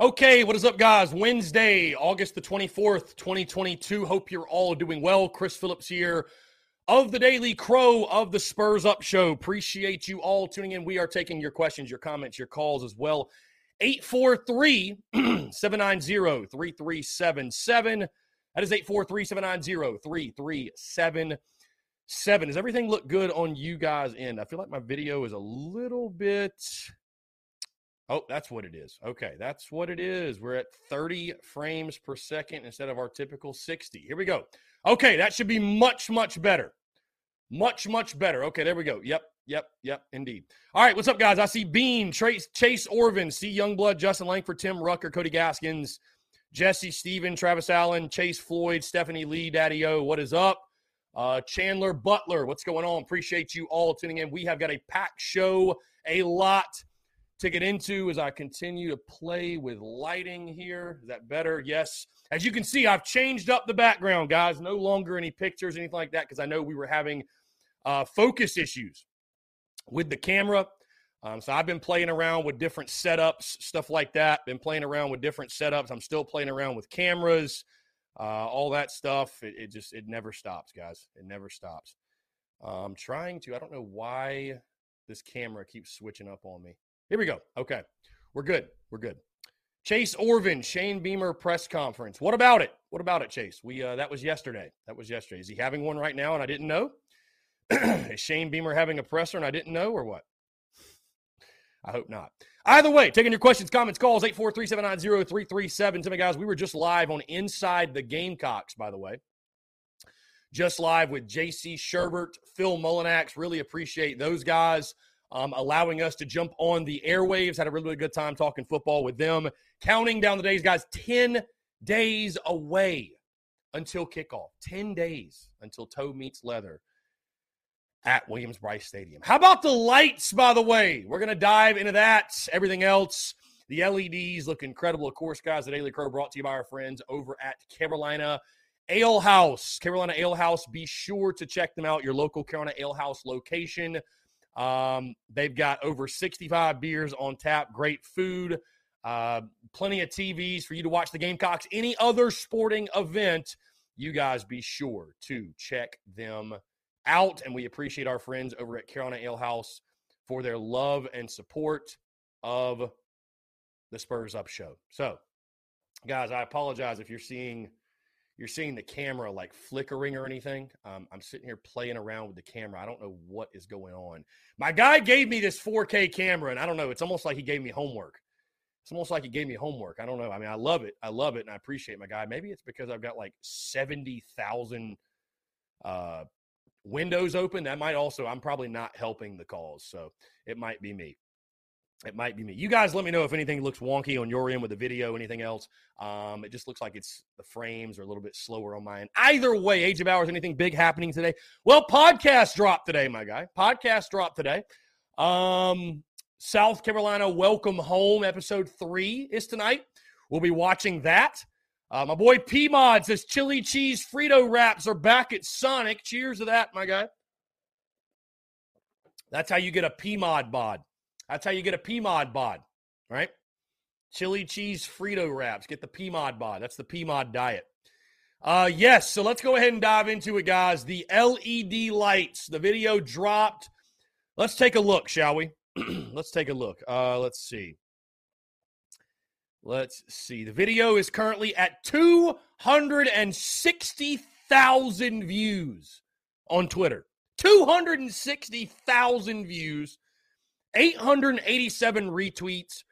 Okay, what is up, guys? Wednesday, August the 24th, 2022. Hope you're all doing well. Chris Phillips here of the Daily Crow of the Spurs Up Show. Appreciate you all tuning in. We are taking your questions, your comments, your calls as well. 843 790 3377. That is 843 790 3377. Does everything look good on you guys' end? I feel like my video is a little bit. Oh, that's what it is. Okay, that's what it is. We're at 30 frames per second instead of our typical 60. Here we go. Okay, that should be much, much better. Much, much better. Okay, there we go. Yep, yep, yep, indeed. All right, what's up, guys? I see Bean, Trace, Chase Orvin, see Youngblood, Justin Langford, Tim Rucker, Cody Gaskins, Jesse Steven, Travis Allen, Chase Floyd, Stephanie Lee, Daddy O. What is up? Uh, Chandler Butler, what's going on? Appreciate you all tuning in. We have got a packed show, a lot to get into as I continue to play with lighting here. Is that better? Yes. As you can see, I've changed up the background, guys. No longer any pictures, anything like that, because I know we were having uh, focus issues with the camera. Um, so I've been playing around with different setups, stuff like that. Been playing around with different setups. I'm still playing around with cameras, uh, all that stuff. It, it, just it never stops, guys. It never stops. I'm um, trying to. I don't know why this camera keeps switching up on me. Here we go. Okay. We're good. We're good. Chase Orvin, Shane Beamer press conference. What about it? What about it, Chase? We uh, that was yesterday. That was yesterday. Is he having one right now and I didn't know? Is Shane Beamer having a presser and I didn't know or what? I hope not. Either way, taking your questions, comments, calls, 843-790-337. Tell me, guys, we were just live on Inside the Gamecocks, by the way. Just live with JC Shurburtt, Phil Mullinax. Really appreciate those guys um, allowing us to jump on the airwaves. Had a really, really good time talking football with them. Counting down the days, guys, 10 days away until kickoff. 10 days until toe meets leather at Williams Brice Stadium. How about the lights, by the way? We're going to dive into that, everything else. The LEDs look incredible. Of course, guys, the Daily Crow brought to you by our friends over at Carolina Ale House. Carolina Ale House, be sure to check them out, your local Carolina Ale House location. Um, they've got over 65 beers on tap, great food, uh, plenty of TVs for you to watch the Gamecocks. Any other sporting event, you guys be sure to check them out. And we appreciate our friends over at Carolina Ale House for their love and support of the Spurs Up show. So, guys, I apologize if you're seeing you're seeing the camera like flickering or anything. Um, I'm sitting here playing around with the camera. I don't know what is going on. My guy gave me this 4K camera, and I don't know. It's almost like he gave me homework. It's almost like he gave me homework. I don't know. I mean, I love it. I love it, and I appreciate my guy. Maybe it's because I've got like seventy thousand uh, windows open. That might also. I'm probably not helping the cause, so it might be me. It might be me. You guys let me know if anything looks wonky on your end with the video, anything else. Um, it just looks like it's the frames are a little bit slower on end. Either way, Age of Hours, anything big happening today? Well, podcast dropped today, my guy. Podcast dropped today. Um, South Carolina Welcome Home, episode three is tonight. We'll be watching that. Uh, my boy P Mod says chili cheese Frito wraps are back at Sonic. Cheers to that, my guy. That's how you get a P Mod bod. That's how you get a PMOD bod, right? Chili cheese Frito wraps. Get the PMOD bod. That's the PMOD diet. Uh, yes, so let's go ahead and dive into it, guys. The LED lights. The video dropped. Let's take a look, shall we? let's take a look. Uh, let's see. Let's see. The video is currently at 260,000 views on Twitter. 260,000 views 887 retweets,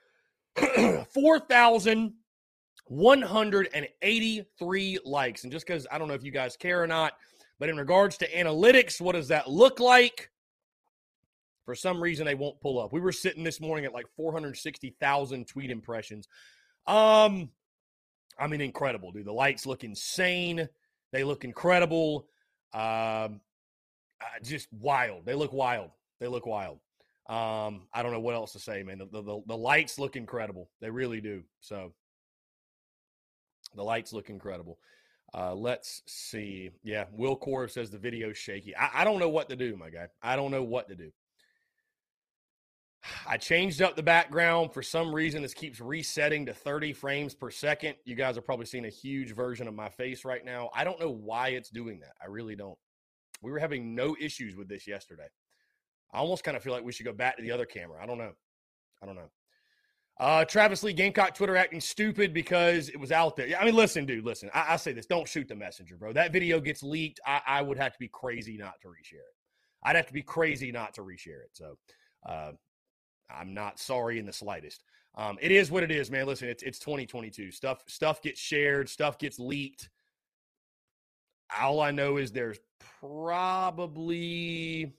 4,183 likes. And just because I don't know if you guys care or not, but in regards to analytics, what does that look like? For some reason, they won't pull up. We were sitting this morning at like 460,000 tweet impressions. Um, I mean, incredible, dude. The lights look insane. They look incredible. Um, uh, just wild. They look wild. They look wild. Um, I don't know what else to say, man. The, the, the lights look incredible. They really do. So the lights look incredible. Uh, let's see. Yeah, Will Core says the video's shaky. I, I don't know what to do, my guy. I don't know what to do. I changed up the background for some reason. This keeps resetting to 30 frames per second. You guys are probably seeing a huge version of my face right now. I don't know why it's doing that. I really don't. We were having no issues with this yesterday. I almost kind of feel like we should go back to the other camera. I don't know. I don't know. Uh, Travis Lee Gamecock Twitter acting stupid because it was out there. I mean, listen, dude, listen. I, I say this: don't shoot the messenger, bro. That video gets leaked. I, I, would have to be crazy not to reshare it. I'd have to be crazy not to reshare it. So, uh, I'm not sorry in the slightest. Um, it is what it is, man. Listen, it's it's 2022. Stuff stuff gets shared, stuff gets leaked. All I know is there's probably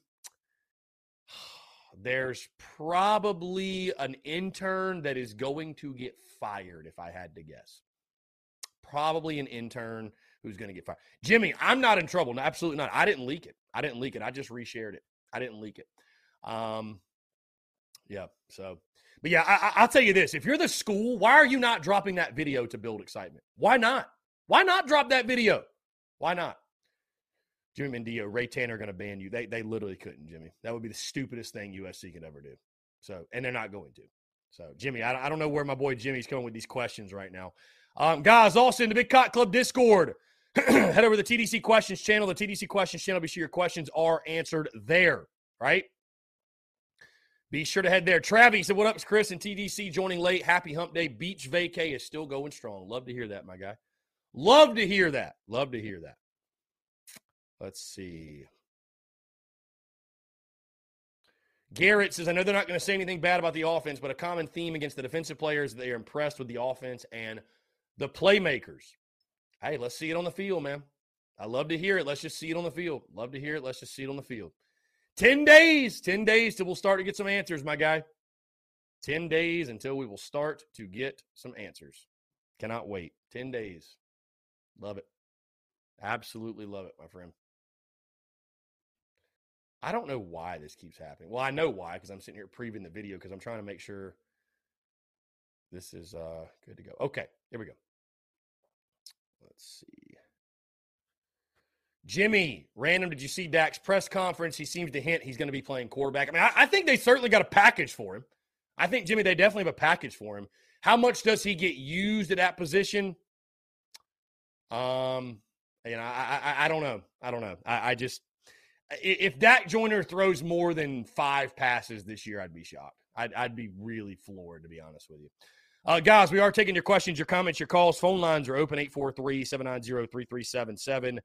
there's probably an intern that is going to get fired if I had to guess. Probably an intern who's going to get fired. Jimmy, I'm not in trouble. No, absolutely not. I didn't leak it. I didn't leak it. I just reshared it. I didn't leak it. Um, yeah. So, but yeah, I, I'll tell you this: if you're the school, why are you not dropping that video to build excitement? Why not? Why not drop that video? Why not? Jimmy Mendio, Ray Tanner are going to ban you. They they literally couldn't, Jimmy. That would be the stupidest thing USC could ever do. So, and they're not going to. So, Jimmy, I, I don't know where my boy Jimmy's coming with these questions right now. Um, guys, also in the Big Cock Club Discord, head over to the TDC Questions channel. The TDC Questions channel, be sure your questions are answered there, right? Be sure to head there. Travis said, What up, it's Chris and TDC joining late. Happy hump day. Beach vacay is still going strong. Love to hear that, my guy. Love to hear that. Love to hear that. Let's see. Garrett says, I know they're not going to say anything bad about the offense, but a common theme against the defensive players, they are impressed with the offense and the playmakers. Hey, let's see it on the field, man. I love to hear it. Let's just see it on the field. Love to hear it. Let's just see it on the field. 10 days, 10 days till we'll start to get some answers, my guy. 10 days until we will start to get some answers. Cannot wait. 10 days. Love it. Absolutely love it, my friend. I don't know why this keeps happening. Well, I know why because I'm sitting here previewing the video because I'm trying to make sure this is uh, good to go. Okay, here we go. Let's see. Jimmy, random, did you see Dak's press conference? He seems to hint he's going to be playing quarterback. I mean, I, I think they certainly got a package for him. I think, Jimmy, they definitely have a package for him. How much does he get used at that position? Um, you know, I, I, I don't know. I don't know. I, I just if Dak Joyner throws more than five passes this year, I'd be shocked. I'd, I'd be really floored, to be honest with you. Uh, guys, we are taking your questions, your comments, your calls. Phone lines are open 843 790 3377.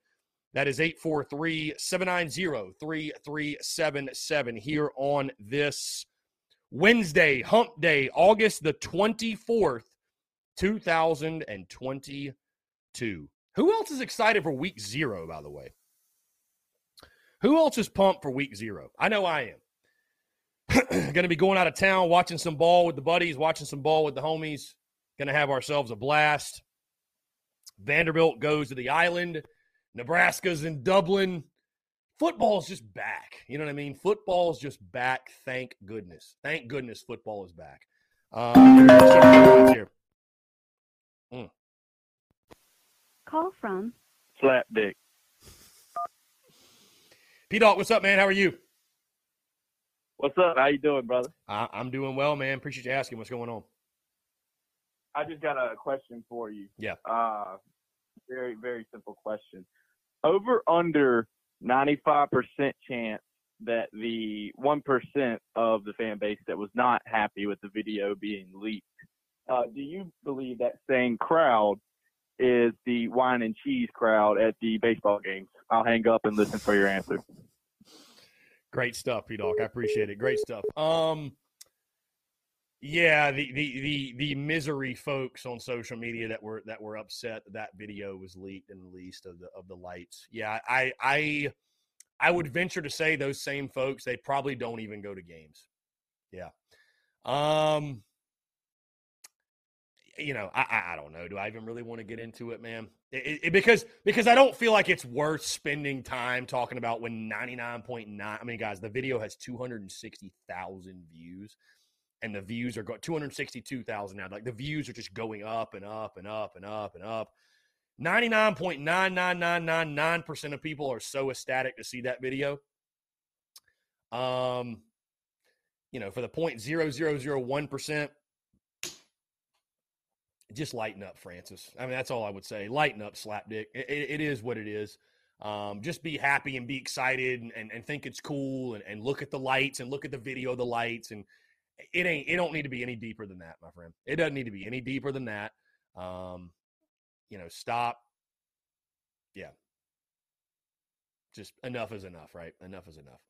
That is 843 790 3377 here on this Wednesday, Hump Day, August the 24th, 2022. Who else is excited for week zero, by the way? Who else is pumped for week zero? I know I am. going to be going out of town, watching some ball with the buddies, watching some ball with the homies. Going to have ourselves a blast. Vanderbilt goes to the island. Nebraska's in Dublin. Football's just back. You know what I mean? Football's just back. Thank goodness. Thank goodness football is back. Um, here. Mm. Call from Slap Dick. P Dog, what's up, man? How are you? What's up? How you doing, brother? I, am doing well, man. Appreciate you asking. What's going on? I just got a question for you. Yeah. Uh, very, very simple question. Over under 95% chance that the 1% of the fan base that was not happy with the video being leaked, uh, do you believe that same crowd is the wine and cheese crowd at the baseball games. I'll hang up and listen for your answer. Great stuff, P Dog. I appreciate it. Great stuff. Um, yeah, the, the the the misery folks on social media that were that were upset that that video was leaked and released of the of the lights. Yeah, I I I would venture to say those same folks, they probably don't even go to games. Yeah. Um, you know, I, I don't know. Do I even really want to get into it, man? It, it, because because I don't feel like it's worth spending time talking about when 99.9 I mean guys, the video has 260,000 views and the views are going 262,000 now. Like the views are just going up and up and up and up and up. 99.99999% of people are so ecstatic to see that video. Um you know, for the 0.0001%, just lighten up, Francis. I mean, that's all I would say. Lighten up, Slapdick. it, it, it is what it is. Um, just be happy and be excited and, and, and think it's cool and, and look at the lights and look at the video of the lights. And it ain't, it don't need to be any deeper than that, my friend. It doesn't need to be any deeper than that. Um, you know, stop. Yeah. Just enough is enough, right? Enough is enough.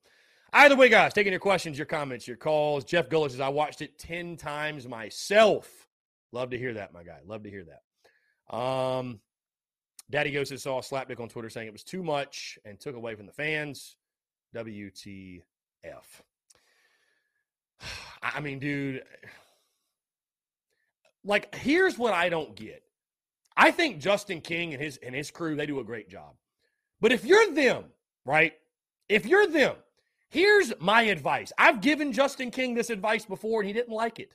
Either way, guys, taking your questions, your comments, your calls. Jeff Gullis says, I watched it 10 times myself. Love to hear that, my guy. Love to hear that. Um, Daddy Ghost saw Slapdick on Twitter saying it was too much and took away from the fans. WTF. I mean, dude, like, here's what I don't get. I think Justin King and his and his crew, they do a great job. But if you're them, right? If you're them, here's my advice. I've given Justin King this advice before and he didn't like it.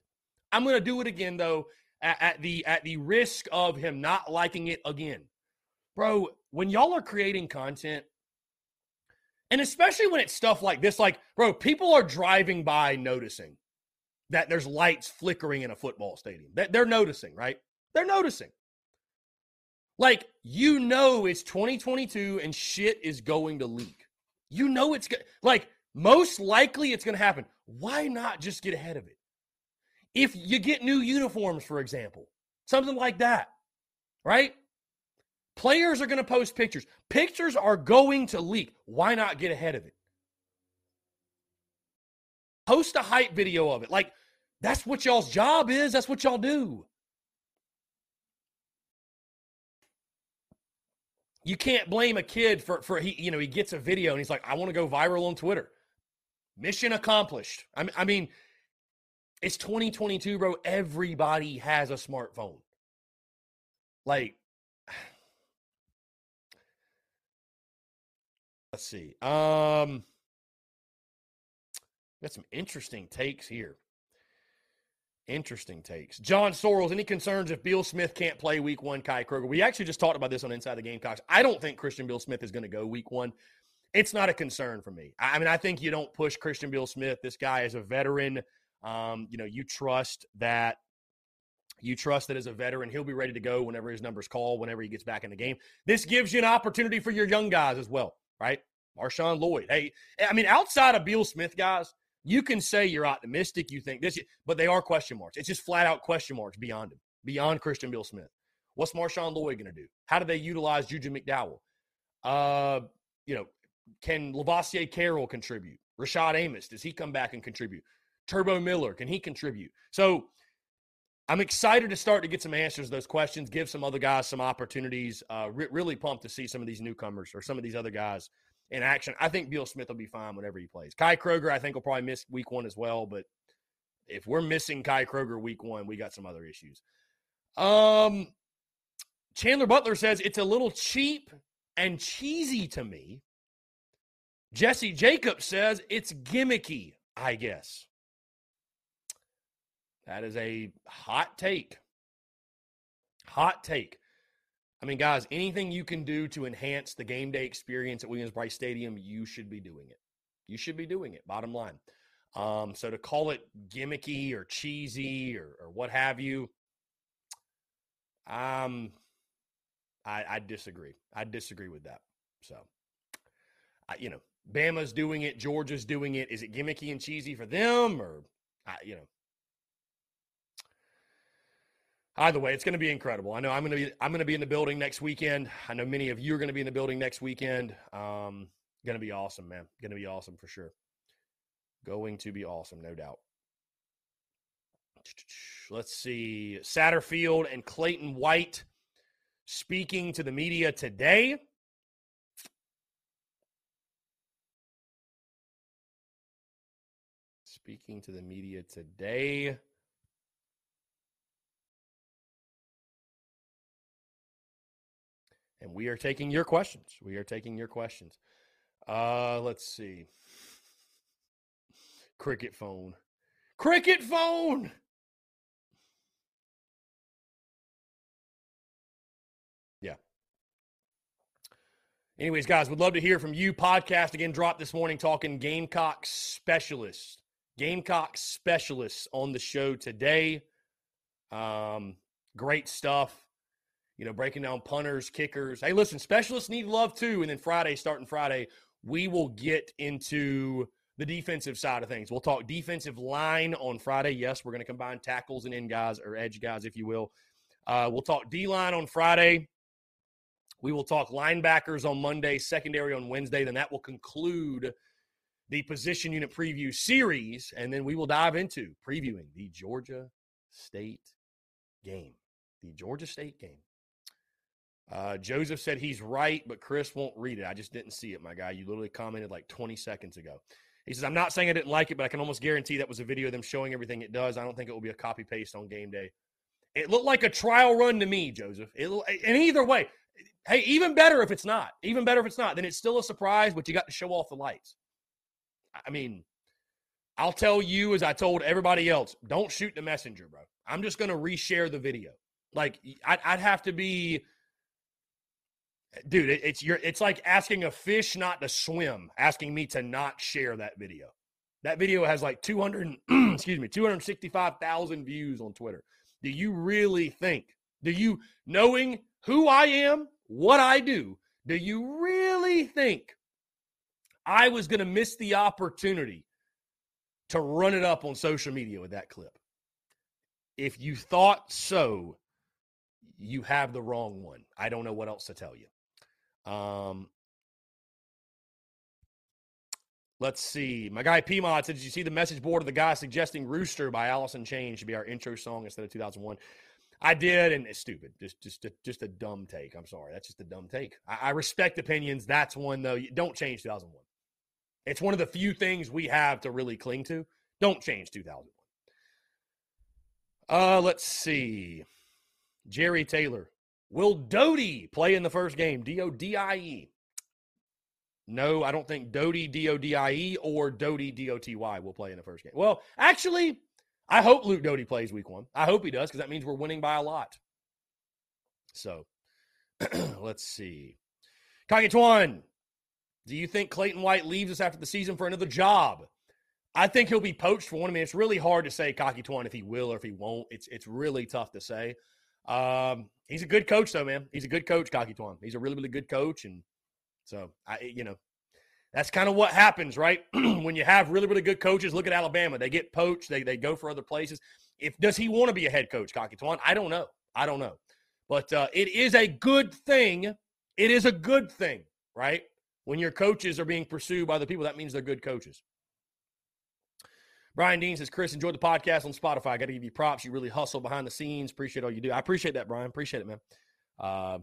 I'm going to do it again though at, at the at the risk of him not liking it again. Bro, when y'all are creating content, and especially when it's stuff like this, like, bro, people are driving by noticing that there's lights flickering in a football stadium. That they're noticing, right? They're noticing. Like, you know, it's 2022 and shit is going to leak. You know, it's like most likely it's going to happen. Why not just get ahead of it? If you get new uniforms, for example, something like that, right? Players are going to post pictures. Pictures are going to leak. Why not get ahead of it? Post a hype video of it. Like, that's what y'all's job is. That's what y'all do. You can't blame a kid for for he you know he gets a video and he's like I want to go viral on Twitter. Mission accomplished. I mean, I mean it's 2022, bro. Everybody has a smartphone. Like, let's see. Um, got some interesting takes here. Interesting takes. John Sorrells, any concerns if Beal Smith can't play week one, Kai Kroeger? We actually just talked about this on Inside the Gamecocks. I don't think Christian Beal Smith is going to go week one. It's not a concern for me. I mean, I think you don't push Christian Beal Smith. This guy is a veteran. Um, you know, you trust that you trust that as a veteran, he'll be ready to go whenever his numbers call, whenever he gets back in the game. This gives you an opportunity for your young guys as well, right? Marshawn Lloyd. Hey, I mean, outside of Beal Smith, guys, you can say you're optimistic, you think this, but they are question marks. It's just flat out question marks beyond him, beyond Christian Beal Smith. What's Marshawn Lloyd going to do? How do they utilize Juju McDowell? Uh, you know, can Lovasea Carroll contribute? Rashad Amos, does he come back and contribute? Turbo Miller, can he contribute? So I'm excited to start to get some answers to those questions, give some other guys some opportunities. Uh, re- really pumped to see some of these newcomers or some of these other guys in action. I think Beal Smith will be fine whenever he plays. Kai Kroeger, I think, will probably miss week one as well. But if we're missing Kai Kroeger week one, we got some other issues. Um, Chandler Butler says it's a little cheap and cheesy to me. Jesse Jacobs says it's gimmicky, I guess. That is a hot take. Hot take. I mean, guys, anything you can do to enhance the game day experience at Williams-Brice Stadium, you should be doing it. You should be doing it, bottom line. Um, so to call it gimmicky or cheesy or, or what have you, um, I, I disagree. I disagree with that. So, I, you know, Bama's doing it, Georgia's doing it. Is it gimmicky and cheesy for them, or I, you know, Either way, it's going to be incredible. I know I'm going to be I'm going to be in the building next weekend. I know many of you are going to be in the building next weekend. Um, going to be awesome, man. Going to be awesome for sure. Going to be awesome, no doubt. Let's see. Satterfield and Clayton White speaking to the media today. Speaking to the media today. And we are taking your questions. We are taking your questions. Uh, let's see. Cricket phone. Cricket phone. Yeah. Anyways, guys, would love to hear from you. Podcast again dropped this morning talking Gamecock specialists. Gamecock specialists on the show today. Um, great stuff you know, breaking down punters, kickers. Hey, listen, specialists need love too. And then Friday, starting Friday, we will get into the defensive side of things. We'll talk defensive line on Friday. Yes, we're going to combine tackles and end guys or edge guys, if you will. Uh, we'll talk D line on Friday. We will talk linebackers on Monday, secondary on Wednesday. Then that will conclude the position unit preview series. And then we will dive into previewing the Georgia State game. The Georgia State game. Uh, Joseph said he's right, but Chris won't read it. I just didn't see it, my guy. You literally commented like 20 seconds ago. He says, I'm not saying I didn't like it, but I can almost guarantee that was a video of them showing everything it does. I don't think it will be a copy paste on game day. It looked like a trial run to me, Joseph. It, and either way, hey, even better if it's not. Even better if it's not. Then it's still a surprise, but you got to show off the lights. I mean, I'll tell you as I told everybody else, don't shoot the messenger, bro. I'm just going to reshare the video. Like, I'd, I'd have to be dude it, it's your it's like asking a fish not to swim asking me to not share that video. That video has like 200 excuse me 265000 views on twitter. Do you really think do you knowing who i am what i do do you really think i was going to miss the opportunity to run it up on social media with that clip? If you thought so you have the wrong one. I don't know what else to tell you um, let's see. My guy Pmod said, Did you see the message board of the guy suggesting Rooster by Alice in Chains should be our intro song instead of 2001? I did, and it's stupid. Just, just, just a dumb take. I'm sorry. That's just a dumb take. I, I respect opinions. That's one though. Don't change 2001. It's one of the few things we have to really cling to. Don't change 2001. Uh, let's see. Jerry Taylor. Will Doty play in the first game? D O D I E. No, I don't think Doty, D O D I E, or Doty, D O T Y will play in the first game. Well, actually, I hope Luke Doty plays week one. I hope he does because that means we're winning by a lot. So let's see. Kage Twan, do you think Clayton White leaves us after the season for another job? I think he'll be poached for one. I mean, it's really hard to say Cocky Twan if he will or if he won't. It's it's really tough to say. Um, he's a good coach, though, man. He's a good coach, Kaki Twan. He's a really, really good coach, and so I, you know, that's kind of what happens, right? when you have really, really good coaches. Look at Alabama; they get poached, they they go for other places. If does he want to be a head coach, Kaki Twan? I don't know. I don't know, but uh, it is a good thing. It is a good thing, right? When your coaches are being pursued by the people, that means they're good coaches. Brian Dean says, Chris, enjoyed the podcast on Spotify. I got to give you props. You really hustle behind the scenes. Appreciate all you do. I appreciate that, Brian. Appreciate it, man. Uh,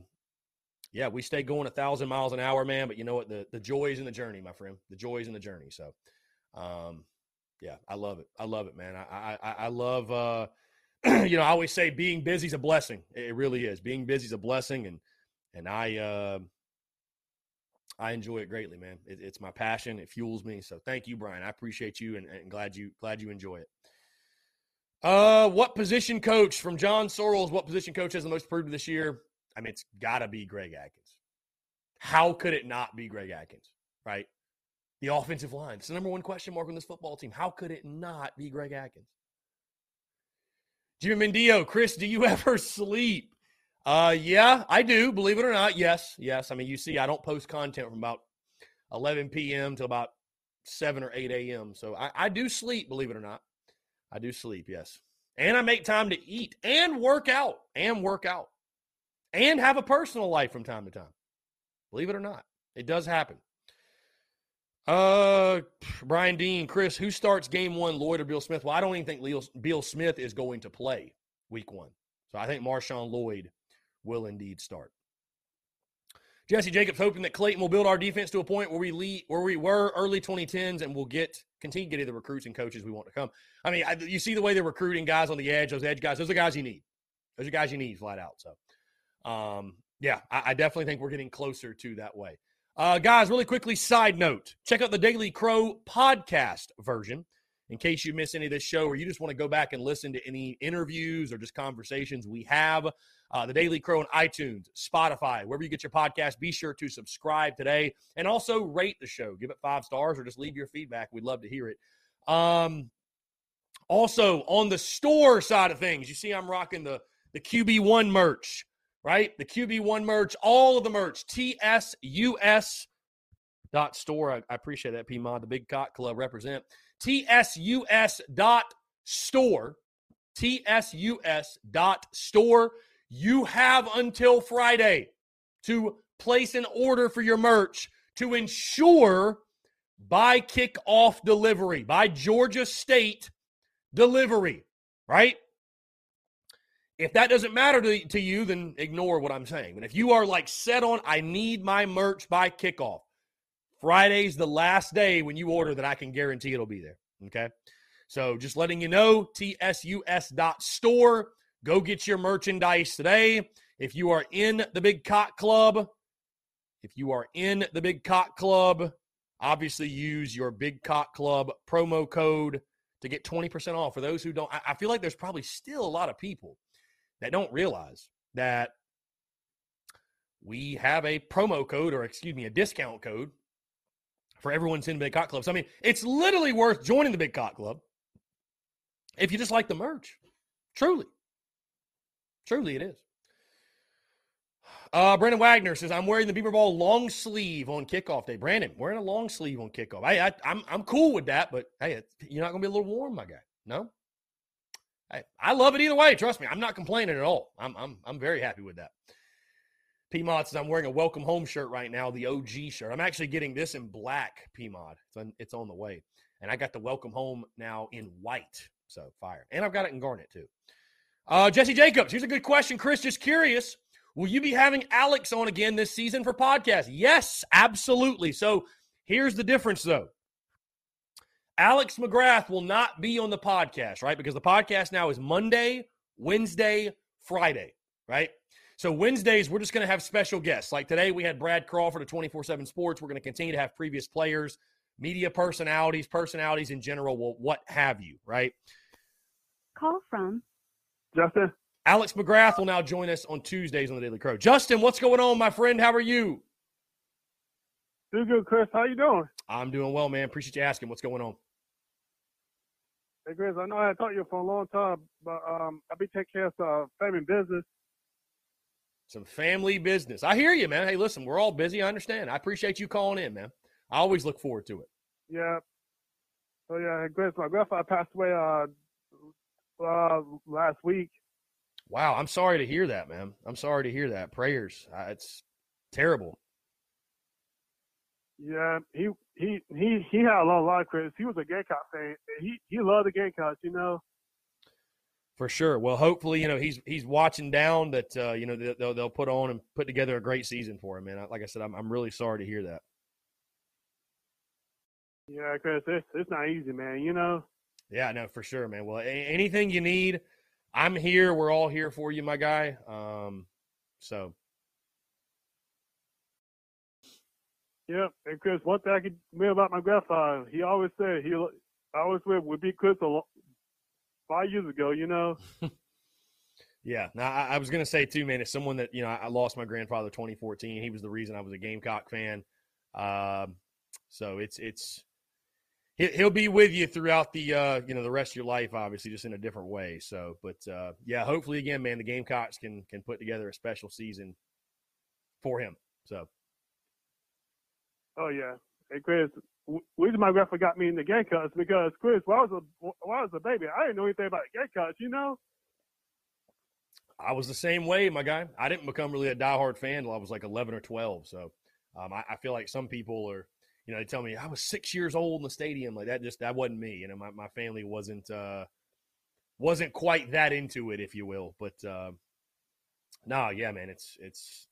yeah, we stay going a thousand miles an hour, man. But you know what? The the joy is in the journey, my friend. The joy is in the journey. So, um, yeah, I love it. I love it, man. I I, I love. Uh, you know, I always say being busy is a blessing. It really is. Being busy is a blessing, and and I uh, I enjoy it greatly, man. It, it's my passion. It fuels me. So thank you, Brian. I appreciate you and, and glad you glad you enjoy it. Uh, what position coach from John Sorrells? What position coach has the most improved this year? I mean, it's got to be Greg Adkins. How could it not be Greg Adkins? Right? The offensive line. It's the number one question mark on this football team. How could it not be Greg Adkins? Jimmy Mendio, Chris, do you ever sleep? Uh, yeah, I do. Believe it or not, yes, yes. I mean, you see, I don't post content from about 11 p.m. to about 7 or 8 a.m. So I, I do sleep. Believe it or not, I do sleep. Yes, and I make time to eat and work out and work out and have a personal life from time to time. Believe it or not, it does happen. Uh, Brian Dean, Chris, who starts game one, Lloyd or Beal Smith? Well, I don't even think Beal Smith is going to play week one. So I think Marshawn Lloyd will indeed start. Jesse Jacobs hoping that Clayton will build our defense to a point where we lead, where we were early 2010s and we'll get continue getting the recruits and coaches we want to come. I mean, I, you see the way they're recruiting guys on the edge, those edge guys. Those are guys you need. Those are guys you need flat out. So, um, yeah, I, I definitely think we're getting closer to that way. Uh, guys, really quickly, side note check out the Daily Crow podcast version in case you miss any of this show or you just want to go back and listen to any interviews or just conversations we have. Uh, the Daily Crow on iTunes, Spotify, wherever you get your podcast. Be sure to subscribe today and also rate the show. Give it five stars or just leave your feedback. We'd love to hear it. Um, also, on the store side of things, you see I'm rocking the, the QB1 merch right? The QB1 merch, all of the merch, TSUS dot store. I, I appreciate that, PMod, the Big Cock Club represent. TSUS dot store. TSUS dot store. You have until Friday to place an order for your merch to ensure by kickoff delivery, by Georgia State delivery, right? If that doesn't matter to, to you, then ignore what I'm saying. But if you are like set on, I need my merch by kickoff, Friday's the last day when you order that I can guarantee it'll be there. Okay. So just letting you know, tsus.store. Go get your merchandise today. If you are in the Big Cock Club, if you are in the Big Cock Club, obviously use your Big Cock Club promo code to get 20% off. For those who don't, I, feel like there's probably still a lot of people that don't realize that we have a promo code or excuse me a discount code for everyone's in the big cock club so i mean it's literally worth joining the big cock club if you just like the merch truly truly it is uh, Brandon Wagner says, I'm wearing the Beamer Ball long sleeve on kickoff day. Brandon, wearing a long sleeve on kickoff. Hey, I, I'm, I'm cool with that, but hey, you're not going to be a little warm, my guy. No? I, I love it either way. Trust me, I'm not complaining at all. I'm I'm I'm very happy with that. PMod says I'm wearing a welcome home shirt right now, the OG shirt. I'm actually getting this in black, PMod. It's on, it's on the way. And I got the welcome home now in white. So fire. And I've got it in garnet too. Uh, Jesse Jacobs, here's a good question. Chris, just curious. Will you be having Alex on again this season for podcast? Yes, absolutely. So here's the difference though. Alex McGrath will not be on the podcast, right? Because the podcast now is Monday, Wednesday, Friday, right? So Wednesdays, we're just going to have special guests. Like today, we had Brad Crawford of 24 7 Sports. We're going to continue to have previous players, media personalities, personalities in general, well, what have you, right? Call from Justin. Alex McGrath will now join us on Tuesdays on the Daily Crow. Justin, what's going on, my friend? How are you? Doing good, Chris. How you doing? I'm doing well, man. Appreciate you asking. What's going on? Hey, Chris, I know I talked to you for a long time, but um, I be taking care of some family business. Some family business. I hear you, man. Hey, listen, we're all busy. I understand. I appreciate you calling in, man. I always look forward to it. Yeah. So yeah, Chris, my grandfather passed away uh, uh last week. Wow, I'm sorry to hear that, man. I'm sorry to hear that. Prayers. Uh, it's terrible. Yeah, he he he he had a lot, a lot of credits. He was a Gamecock fan. He he loved the Gamecocks, you know. For sure. Well, hopefully, you know he's he's watching down that uh, you know they'll they'll put on and put together a great season for him. Man, like I said, I'm I'm really sorry to hear that. Yeah, Chris, it's it's not easy, man. You know. Yeah, no, for sure, man. Well, anything you need, I'm here. We're all here for you, my guy. Um, so Yeah, and Chris, one thing I could remember about my grandfather, he always said he I always said would be Chris a, five years ago, you know. yeah, now I, I, was gonna say too, man. It's someone that you know I lost my grandfather 2014. He was the reason I was a Gamecock fan. Um, so it's it's he'll be with you throughout the uh, you know the rest of your life, obviously, just in a different way. So, but uh, yeah, hopefully again, man, the Gamecocks can can put together a special season for him. So Oh yeah, hey Chris, reason my grandpa got me in the Gamecocks because Chris, when I was a when I was a baby, I didn't know anything about the Gamecocks, you know. I was the same way, my guy. I didn't become really a diehard fan until I was like 11 or 12. So um, I, I, feel like some people are, you know, they tell me I was six years old in the stadium. Like that just that wasn't me. You know, my, my family wasn't uh, wasn't quite that into it, if you will. But uh, no, nah, yeah, man, it's it's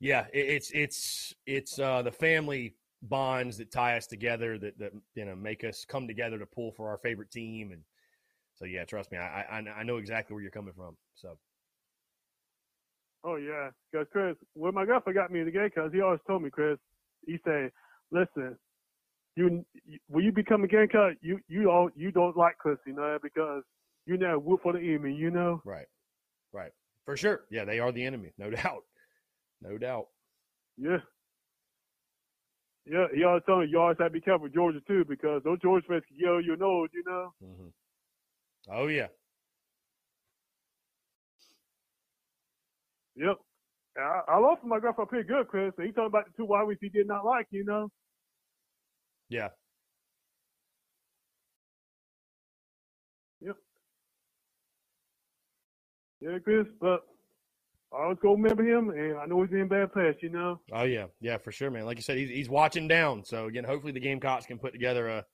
yeah, it, it's it's it's uh, the family bonds that tie us together that that you know make us come together to pull for our favorite team. And so yeah, trust me, I I, I know exactly where you're coming from. So. Oh yeah, because Chris, when my grandpa got me in the game, cause he always told me, Chris, he said, "Listen, you when you become a Gamecock, you you all you don't like Chris, you know, because you know root for the enemy, you know." Right, right, for sure. Yeah, they are the enemy, no doubt, no doubt. Yeah, yeah. He always telling me you always have to be careful with Georgia too, because those Georgia fans can yell your nose, you know. Mm-hmm. Oh yeah. Yep. I, I lost my grandpa pretty good, Chris. He me about the two wide he did not like, you know. Yeah. Yep. Yeah, Chris, but I always go remember him, and I know he's in bad place, you know. Oh yeah, yeah, for sure, man. Like you said, he's he's watching down. So again, hopefully the Gamecocks can put together a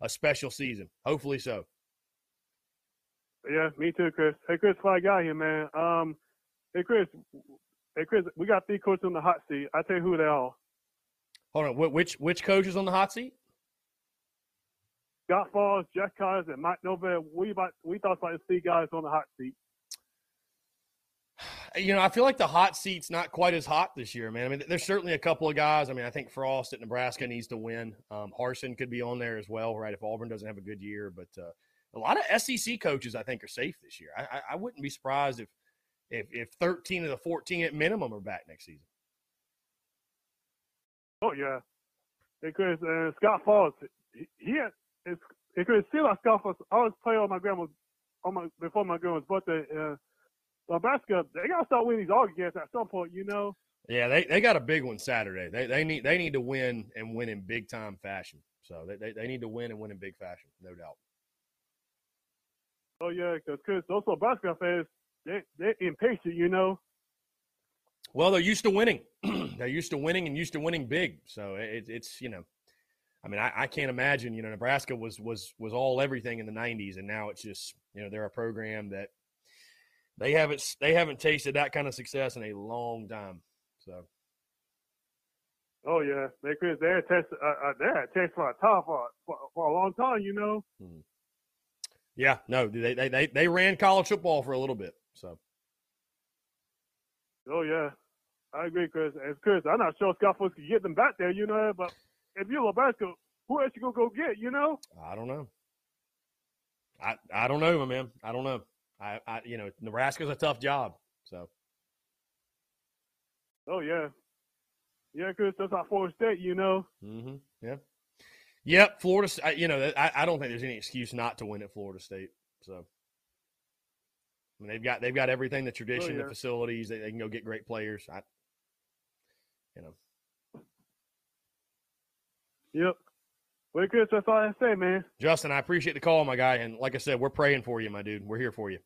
a special season. Hopefully so. Yeah, me too, Chris. Hey, Chris, fly guy here, man. Um, hey, Chris. Hey, Chris, we got three coaches on the hot seat. I tell you who they are. Hold on, which which coach is on the hot seat? Scott Frost, Geoff Collins, and Mike Norvell. We about we thought about the three guys on the hot seat. You know, I feel like the hot seat's not quite as hot this year, man. I mean, there's certainly a couple of guys. I mean, I think Frost at Nebraska needs to win. Um, Harsin could be on there as well, right? If Auburn doesn't have a good year, but uh, a lot of SEC coaches I think are safe this year. I, I, wouldn't be surprised if if if 13 of the 14 at minimum are back next season. Oh yeah, because uh, Scott Frost, he, he had it's because still like Scott Frost. I always play on my grandma's on my before my grandma's birthday. Uh, Nebraska, they gotta start winning these all games at some point, you know. Yeah, they, they got a big one Saturday. They they need they need to win and win in big time fashion. So they, they, they need to win and win in big fashion, no doubt. Oh yeah, because cause those Nebraska fans, they they're impatient, you know. Well, they're used to winning. they're used to winning and used to winning big. So it, it's you know, I mean, I, I, can't imagine. You know, Nebraska was was was all everything in the '90s, and now it's just you know they're a program that they haven't they haven't tasted that kind of success in a long time. So. Oh yeah, they could they had tested uh, uh, they had tested for a top for, for, for a long time, you know. Mm-hmm. Yeah, no, they, they they they ran college football for a little bit. So. Oh yeah, I agree, Chris. As Chris, I'm not sure Scott Frost could get them back there, you know. But if you're Nebraska, who else you gonna go get, you know? I don't know. I I don't know, my man. I don't know. I, I you know Nebraska's a tough job, so. Oh yeah, yeah, Chris. That's our Florida State, you know. Mm-hmm. Yeah. Yep, Florida. You know, I, I don't think there's any excuse not to win at Florida State. So, I mean, they've got they've got everything, the oh, tradition, oh, yeah. the facilities. They, they can go get great players. I, you know. Yep. Well, Chris, that's all I say, man. Justin, I appreciate the call, my guy, and like I said, we're praying for you, my dude. We're here for you.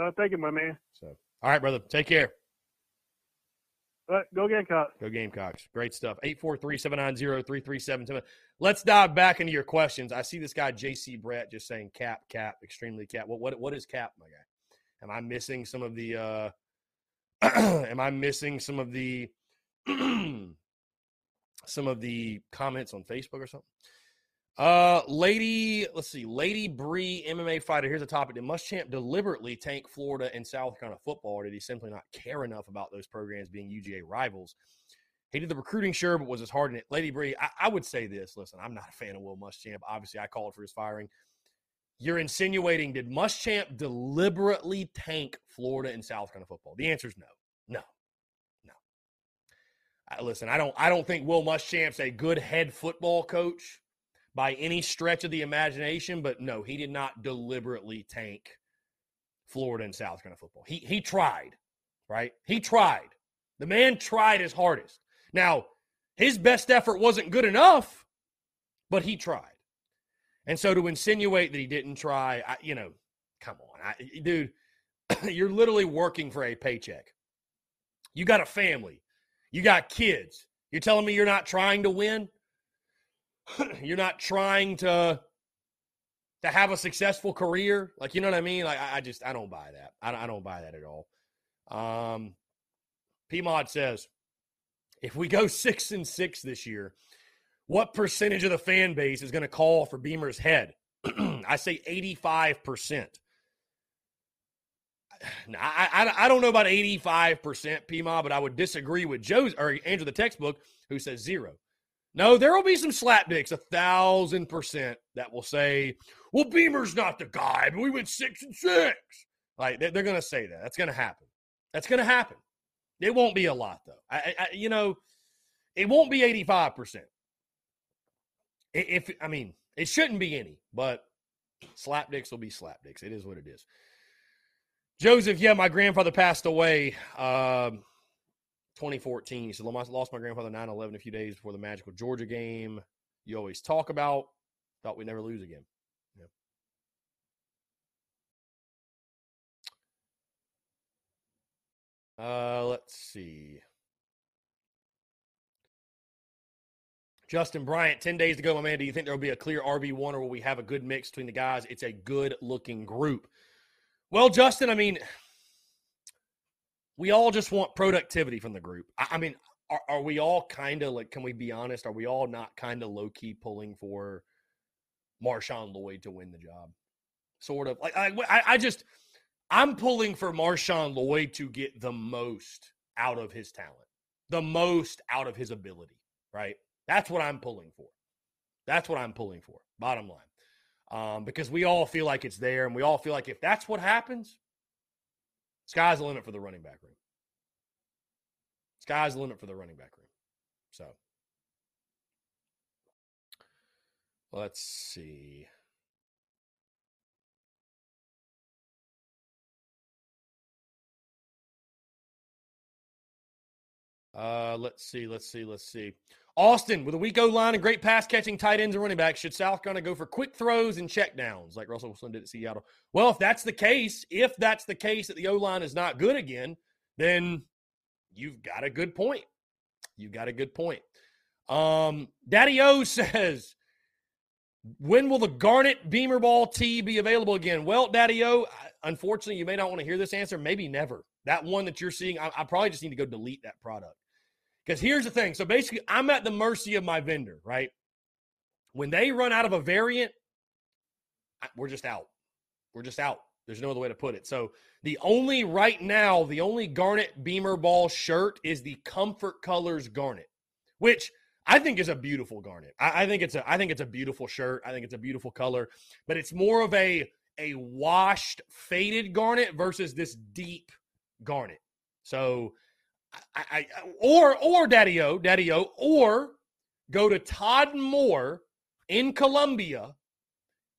Uh, thank you, my man. So, all right, brother. Take care. Right, go Gamecocks. Go Gamecocks. Great stuff. 843-790-3377. Let's dive back into your questions. I see this guy, JC Brett, just saying cap, cap, extremely cap. What what what is cap, my guy? Am I missing some of the uh am I missing some of the some of the comments on Facebook or something? Uh, lady, let's see, Lady Bree, MMA fighter. Here's a topic: Did Muschamp deliberately tank Florida and South Carolina football, or did he simply not care enough about those programs being UGA rivals? He did the recruiting, sure, but was as hard in it. Lady Bree, I, I would say this. Listen, I'm not a fan of Will Muschamp. Obviously, I called for his firing. You're insinuating did Muschamp deliberately tank Florida and South Carolina football? The answer is no, no, no. Listen, I don't, I don't think Will Muschamp's a good head football coach by any stretch of the imagination, but no, he did not deliberately tank Florida and South Carolina football. He he tried, right? He tried. The man tried his hardest. Now, his best effort wasn't good enough, but he tried. And so to insinuate that he didn't try, I, you know, come on, I, dude, you're literally working for a paycheck. You got a family, you got kids. You're telling me you're not trying to win? you're not trying to to have a successful career. Like, you know what I mean? Like, I, I just, I don't buy that. I, I, don't buy that at all. Um, PMod says, if we go six and six this year, what percentage of the fan base is going to call for Beamer's head? I say 85%. I, I, I don't know about 85% PMA, but I would disagree with Joe's or Andrew the textbook who says zero. No, there will be some slapdicks, a thousand percent, that will say, well, Beamer's not the guy, but we went six and six. Like they're, they're going to say that. That's going to happen. That's going to happen. It won't be a lot, though. I, I, you know, it won't be 85%. If, I mean, it shouldn't be any, but slapdicks will be slapdicks. It is what it is. Joseph, yeah, my grandfather passed away um, 2014. So lost my grandfather 9 11 a few days before the magical Georgia game you always talk about. Thought we'd never lose again. Yeah. Uh, let's see. Justin Bryant, 10 days to go, my man. Do you think there will be a clear RB1 or will we have a good mix between the guys? It's a good looking group. Well, Justin, I mean, we all just want productivity from the group. I, I mean, are, are, we all kind of like, can we be honest? Are we all not kind of low key pulling for Marshawn Lloyd to win the job? Sort of like, I, I just, I'm pulling for Marshawn Lloyd to get the most out of his talent, the most out of his ability, right? That's what I'm pulling for. That's what I'm pulling for, bottom line um, because we all feel like it's there, and we all feel like if that's what happens, sky's the limit for the running back room. Sky's the limit for the running back room. So let's see. Uh, let's see, let's see, let's see. Austin, with a weak O line and great pass catching tight ends and running backs, should South Carolina go for quick throws and check downs like Russell Wilson did at Seattle? Well, if that's the case, if that's the case that the O line is not good again, then you've got a good point. You've got a good point. Um, Daddy O says, when will the Garnet Beamer Ball tee be available again? Well, Daddy O, unfortunately, you may not want to hear this answer. Maybe never. That one that you're seeing, I, I probably just need to go delete that product. Because here's the thing. So basically, I'm at the mercy of my vendor, right? When they run out of a variant, we're just out. We're just out. There's no other way to put it. So the only right now, the only Garnet Beamer Ball shirt is the Comfort Colors Garnet, which I think is a beautiful garnet. I, I, think it's a I think it's a beautiful shirt. I think it's a beautiful color, but it's more of a a washed faded garnet versus this deep garnet. So I, I, or or Daddy O, Daddy O, or go to Todd Moore in Columbia.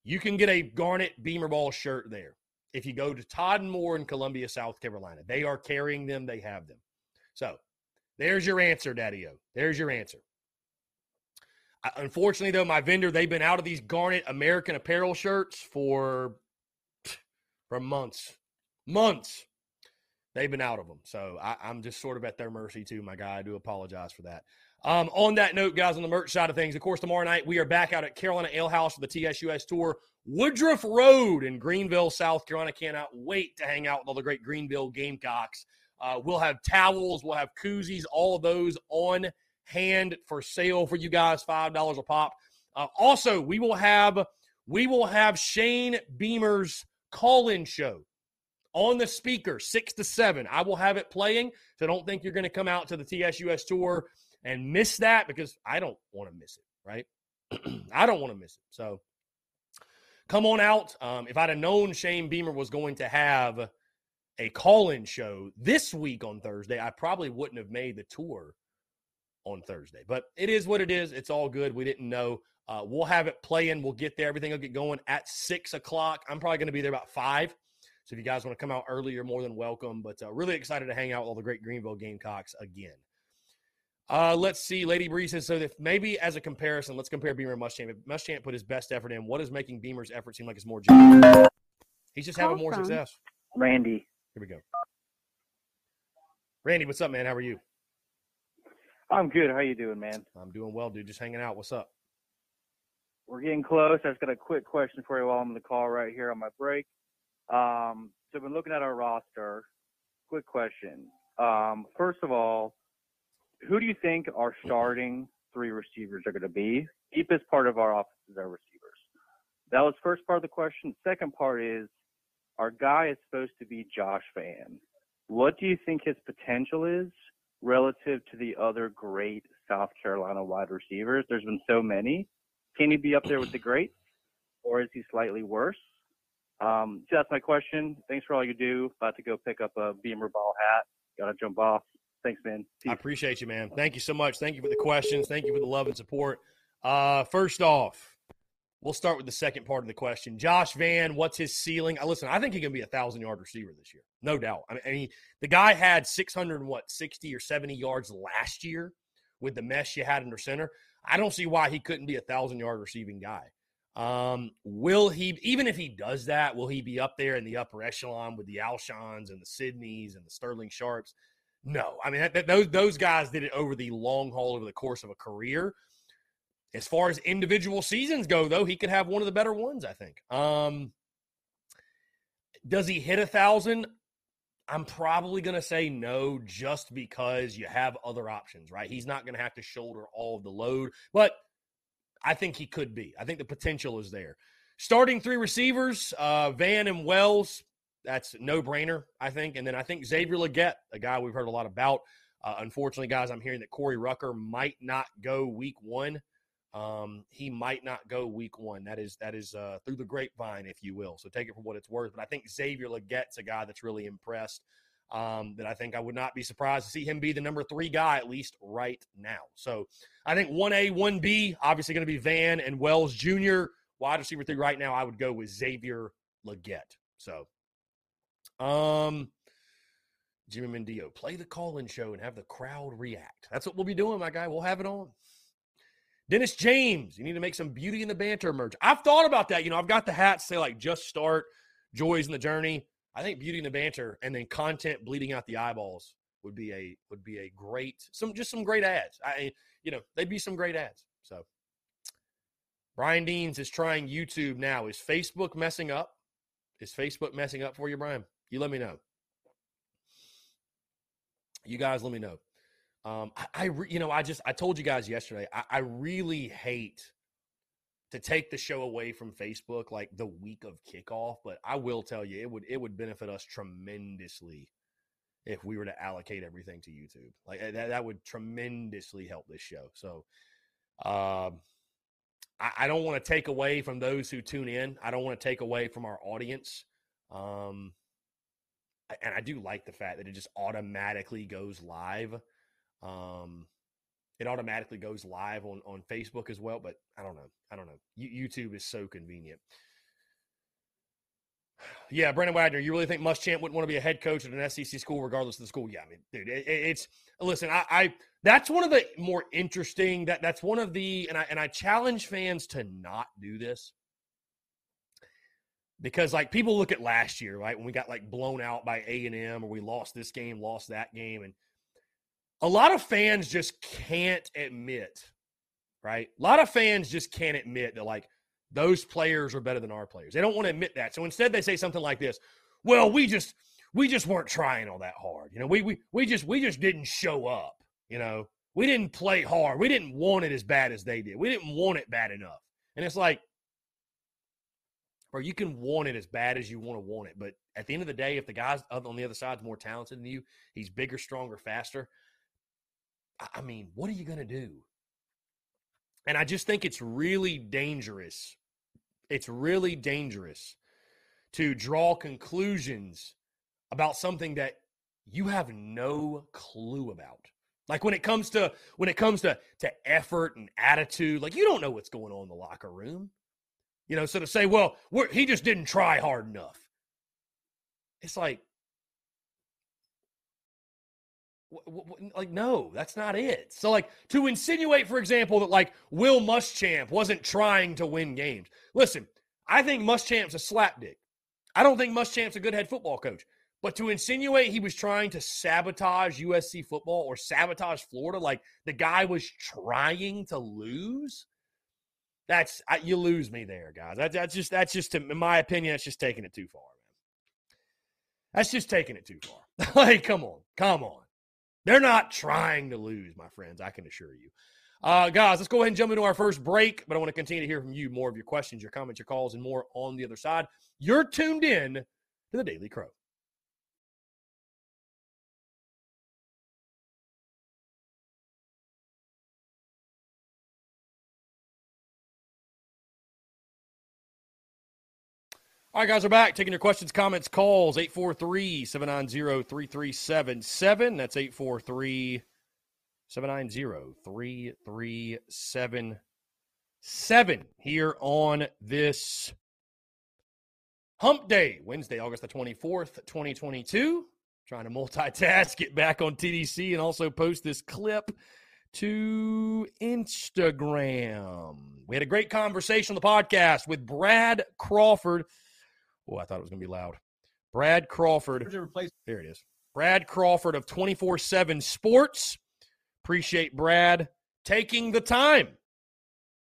You can get a Garnet Beamer Ball shirt there. If you go to Todd Moore in Columbia, South Carolina, they are carrying them. They have them. So there's your answer, Daddy O. There's your answer. Uh, unfortunately, though, my vendor they've been out of these Garnet American Apparel shirts for for months, months they've been out of them. So I, am just sort of at their mercy too, my guy. I do apologize for that. Um, on that note, guys, on the merch side of things, of course, tomorrow night we are back out at Carolina Ale House for the TSUS Tour, Woodruff Road in Greenville, South Carolina. Cannot wait to hang out with all the great Greenville Gamecocks. Uh, we'll have towels, we'll have koozies, all of those on hand for sale for you guys, five dollars a pop. Uh, also, we will have we will have Shane Beamer's call-in show on the speaker, six to seven. I will have it playing. So don't think you're going to come out to the TSUS tour and miss that because I don't want to miss it, right? I don't want to miss it. So come on out. Um, if I'd have known Shane Beamer was going to have a call in show this week on Thursday, I probably wouldn't have made the tour on Thursday. But it is what it is. It's all good. We didn't know. Uh, we'll have it playing. We'll get there. Everything will get going at six o'clock. I'm probably going to be there about five. So if you guys want to come out early, you're more than welcome. But uh, really excited to hang out with all the great Greenville Gamecocks again. Uh, let's see. Lady Bree says, so if maybe as a comparison, let's compare Beamer and Muschamp. If Muschamp put his best effort in, what is making Beamer's effort seem like it's more genuine? He's just Call having more success. Randy. Here we go. Randy, what's up, man? How are you? I'm good. How you doing, man? I'm doing well, dude. Just hanging out. What's up? We're getting close. I've got a quick question for you while I'm on the call right here on my break. Um, so been looking at our roster. Quick question. Um, first of all, who do you think our starting three receivers are going to be? Deepest part of our offense is our receivers. That was first part of the question. Second part is our guy is supposed to be Josh Vann. What do you think his potential is relative to the other great South Carolina wide receivers? There's been so many. Can he be up there with the greats, or is he slightly worse? Um, so that's my question. Thanks for all you do. About to go pick up a Beamer ball hat. Got to jump off. Thanks, man. Peace. I appreciate you, man. Thank you so much. Thank you for the questions. Thank you for the love and support. Uh, first off, we'll start with the second part of the question. Josh Vann, what's his ceiling? Uh, listen, I think he can be a thousand yard receiver this year, no doubt. I mean, I mean, the guy had six hundred what sixty or seventy yards last year with the mess you had under center. I don't see why he couldn't be a thousand yard receiving guy. Um, will he, even if he does that, will he be up there in the upper echelon with the Alshons and the Sidneys and the Sterling Sharpes? No, I mean that, that, those those guys did it over the long haul, over the course of a career. As far as individual seasons go, though, he could have one of the better ones. I think. Um, does he hit a thousand? I'm probably going to say no, just because you have other options, right? He's not going to have to shoulder all of the load, but I think he could be. I think the potential is there. Starting three receivers, uh, Vann and Wells, that's no brainer, I think. And then I think Xavier Legette, a guy we've heard a lot about. Uh, unfortunately, guys, I'm hearing that Corey Rucker might not go week one. Um, he might not go week one. That is that is uh, through the grapevine, if you will. So take it for what it's worth. But I think Xavier Legette's a guy that's really impressed. Um, that I think I would not be surprised to see him be the number three guy at least right now. So I think one A, one B, obviously going to be Vann and Wells Jr. Wide receiver three right now. I would go with Xavier Legette. So um, Jimmy Mendio, play the call-in show and have the crowd react. That's what we'll be doing, my guy. We'll have it on. Dennis James, you need to make some beauty in the banter merch. I've thought about that. You know, I've got the hats say like just start, joys in the journey. I think beauty and the banter and then content bleeding out the eyeballs would be a would be a great some just some great ads. I you know, they'd be some great ads. So Brian Deans is trying YouTube now. Is Facebook messing up? Is Facebook messing up for you, Brian? You let me know. You guys let me know. Um, I, I re, you know, I just I told you guys yesterday. I, I really hate to take the show away from Facebook like the week of kickoff, but I will tell you, it would it would benefit us tremendously if we were to allocate everything to YouTube. Like eh, that, that would tremendously help this show. So, um, I, I don't want to take away from those who tune in. I don't want to take away from our audience. Um, and I do like the fact that it just automatically goes live. Um, it automatically goes live on on Facebook as well. But I don't know. I don't know. YouTube is so convenient. Yeah, Brandon Wagner, you really think Muschamp wouldn't want to be a head coach at an SEC school, regardless of the school? Yeah, I mean, dude, it, it's listen. I, I that's one of the more interesting. That that's one of the and I and I challenge fans to not do this because like people look at last year, right, when we got like blown out by A and M, or we lost this game, lost that game, and a lot of fans just can't admit, right? A lot of fans just can't admit that like those players are better than our players. They don't want to admit that. So instead, they say something like this: "Well, we just we just weren't trying all that hard. You know, we we we just we just didn't show up. You know, we didn't play hard. We didn't want it as bad as they did. We didn't want it bad enough." And it's like, or you can want it as bad as you want to want it. But at the end of the day, if the guy on the other side's more talented than you, he's bigger, stronger, faster. I mean, what are you going to do? And I just think it's really dangerous. It's really dangerous to draw conclusions about something that you have no clue about. Like when it comes to when it comes to to effort and attitude, like you don't know what's going on in the locker room. You know, so to say, well, he just didn't try hard enough. It's like, like no, that's not it. So like to insinuate, for example, that like Will Muschamp wasn't trying to win games. Listen, I think Muschamp's a slapdick. I don't think Muschamp's a good head football coach. But to insinuate he was trying to sabotage USC football or sabotage Florida, like the guy was trying to lose, that's I, you lose me there, guys. That, that's just that's just in my opinion, that's just taking it too far, man. That's just taking it too far. like, come on, come on. They're not trying to lose, my friends, I can assure you. Uh, guys, let's go ahead and jump into our first break, but I want to continue to hear from you more of your questions, your comments, your calls, and more on the other side. You're tuned in to the Daily Crow. All right, guys, we're back. Taking your questions, comments, calls. 843 790 3377. That's 843 790 3377 here on this Hump Day, Wednesday, August the 24th, 2022. Trying to multitask, get back on TDC, and also post this clip to Instagram. We had a great conversation on the podcast with Brad Crawford Oh, I thought it was going to be loud. Brad Crawford. There it is. Brad Crawford of 24 7 Sports. Appreciate Brad taking the time.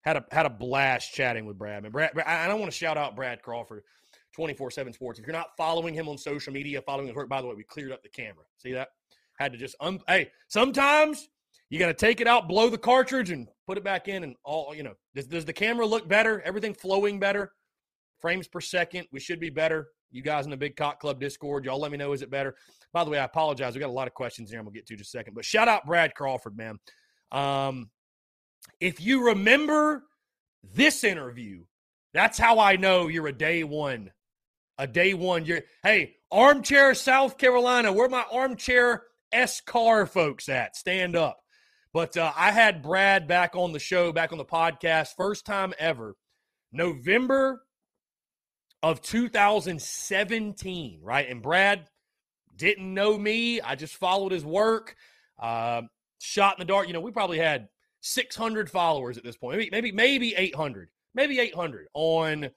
Had a had a blast chatting with Brad. And Brad, I don't want to shout out Brad Crawford, 24 7 Sports. If you're not following him on social media, following his work, by the way, we cleared up the camera. See that? Had to just, um, hey, sometimes you got to take it out, blow the cartridge, and put it back in. And all, you know, does, does the camera look better? Everything flowing better? Frames per second. We should be better. You guys in the Big Cock Club Discord, y'all let me know, is it better? By the way, I apologize. We got a lot of questions here I'm to get to just a second. But shout out Brad Crawford, man. Um, if you remember this interview, that's how I know you're a day one. A day one. You're hey, armchair South Carolina. Where my armchair S car folks at? Stand up. But uh, I had Brad back on the show, back on the podcast, first time ever. November of 2017, right? And Brad didn't know me. I just followed his work. Uh, shot in the dark. You know, we probably had 600 followers at this point. Maybe maybe maybe 800. Maybe 800 on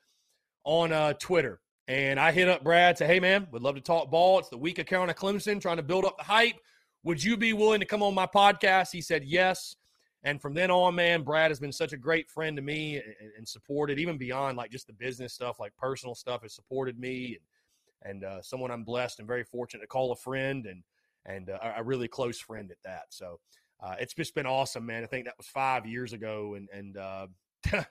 on uh, Twitter. And I hit up Brad, say, "Hey man, would love to talk ball. It's the week of Carolina Clemson, trying to build up the hype. Would you be willing to come on my podcast?" He said yes. And from then on, man, Brad has been such a great friend to me and, and supported, even beyond like just the business stuff, like personal stuff, has supported me and, and uh, someone I'm blessed and very fortunate to call a friend and and uh, a really close friend at that. So uh, it's just been awesome, man. I think that was five years ago, and and uh,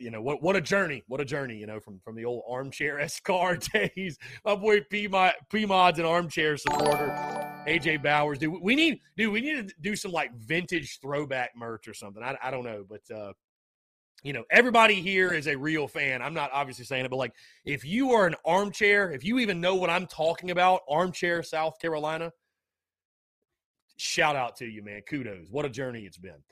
you know what what a journey, what a journey, you know, from from the old armchair S car days. My boy P Mod's an armchair supporter. AJ Bowers. Dude, we need, dude, we need to do some like vintage throwback merch or something. I, I don't know, but uh, you know, everybody here is a real fan. I'm not obviously saying it, but like, if you are an armchair, if you even know what I'm talking about, armchair South Carolina, shout out to you, man. Kudos. What a journey it's been.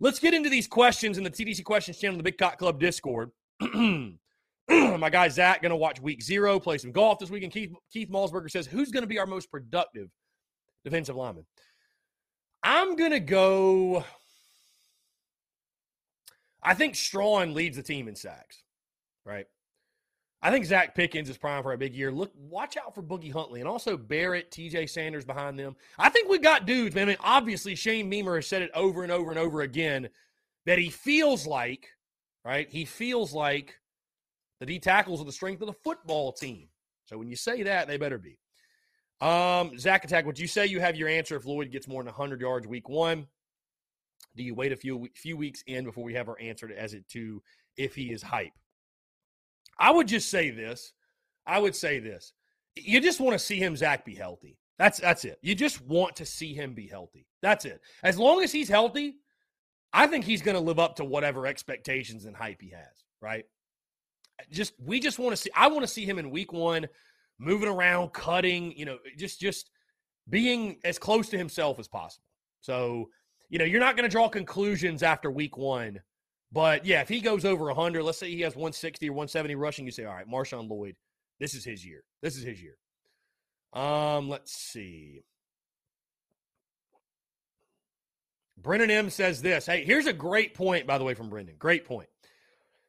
Let's get into these questions in the TDC questions channel, the Big Cock Club Discord. My guy Zach going to watch week zero, play some golf this weekend. Keith Keith Malsberger says, "Who's going to be our most productive defensive lineman. I'm going to go. I think Strachan leads the team in sacks, right? I think Zacch Pickens is prime for a big year. Look, watch out for Boogie Huntley and also Barrett, TJ Sanders behind them. I think we got dudes, man. I mean, obviously, Shane Beamer has said it over and over and over again that he feels like, right? He feels like the D tackles are the strength of the football team. So when you say that, they better be. Um, Zach Attack, would you say you have your answer if Lloyd gets more than 100 yards week one? Do you wait a few few weeks in before we have our answer as it to if he is hype? I would just say this. I would say this. You just want to see him, Zach, be healthy. That's that's it. You just want to see him be healthy. That's it. As long as he's healthy, I think he's going to live up to whatever expectations and hype he has. Right? Just we just want to see. I want to see him in week one moving around, cutting, you know, just just being as close to himself as possible. So, you know, you're not going to draw conclusions after week one. But yeah, if he goes over 100, let's say he has 160 or 170 rushing, you say, all right, Marshawn Lloyd, this is his year. This is his year. Um, let's see. Brendan M says this. Hey, here's a great point, by the way, from Brendan. Great point.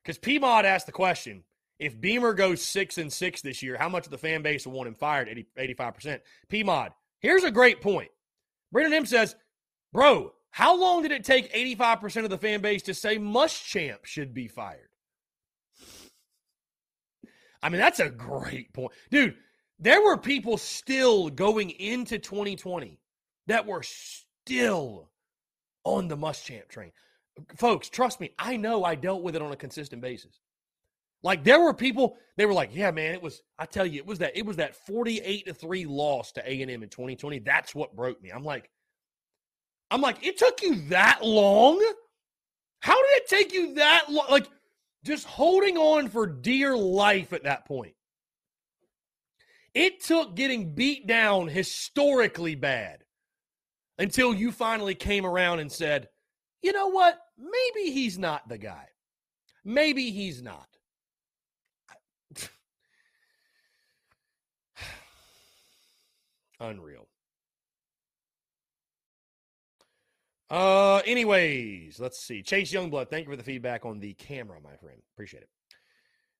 Because PMod asked the question if Beamer goes six and six this year, how much of the fan base will want him fired? 80, 85%. PMod, here's a great point. Brendan M says, Bro, how long did it take 85% of the fan base to say Muschamp should be fired? I mean, that's a great point. Dude, there were people still going into 2020 that were still on the Muschamp train. Folks, trust me, I know I dealt with it on a consistent basis. Like there were people, they were like, "Yeah, man, it was." I tell you, it was that it was that forty-eight to three loss to A and M in twenty twenty. That's what broke me. I'm like, I'm like, it took you that long. How did it take you that long? Like, just holding on for dear life at that point. It took getting beat down historically bad until you finally came around and said, you know what? Maybe he's not the guy. Maybe he's not. Unreal. Uh, anyways, let's see. Chase Youngblood, thank you for the feedback on the camera, my friend. Appreciate it.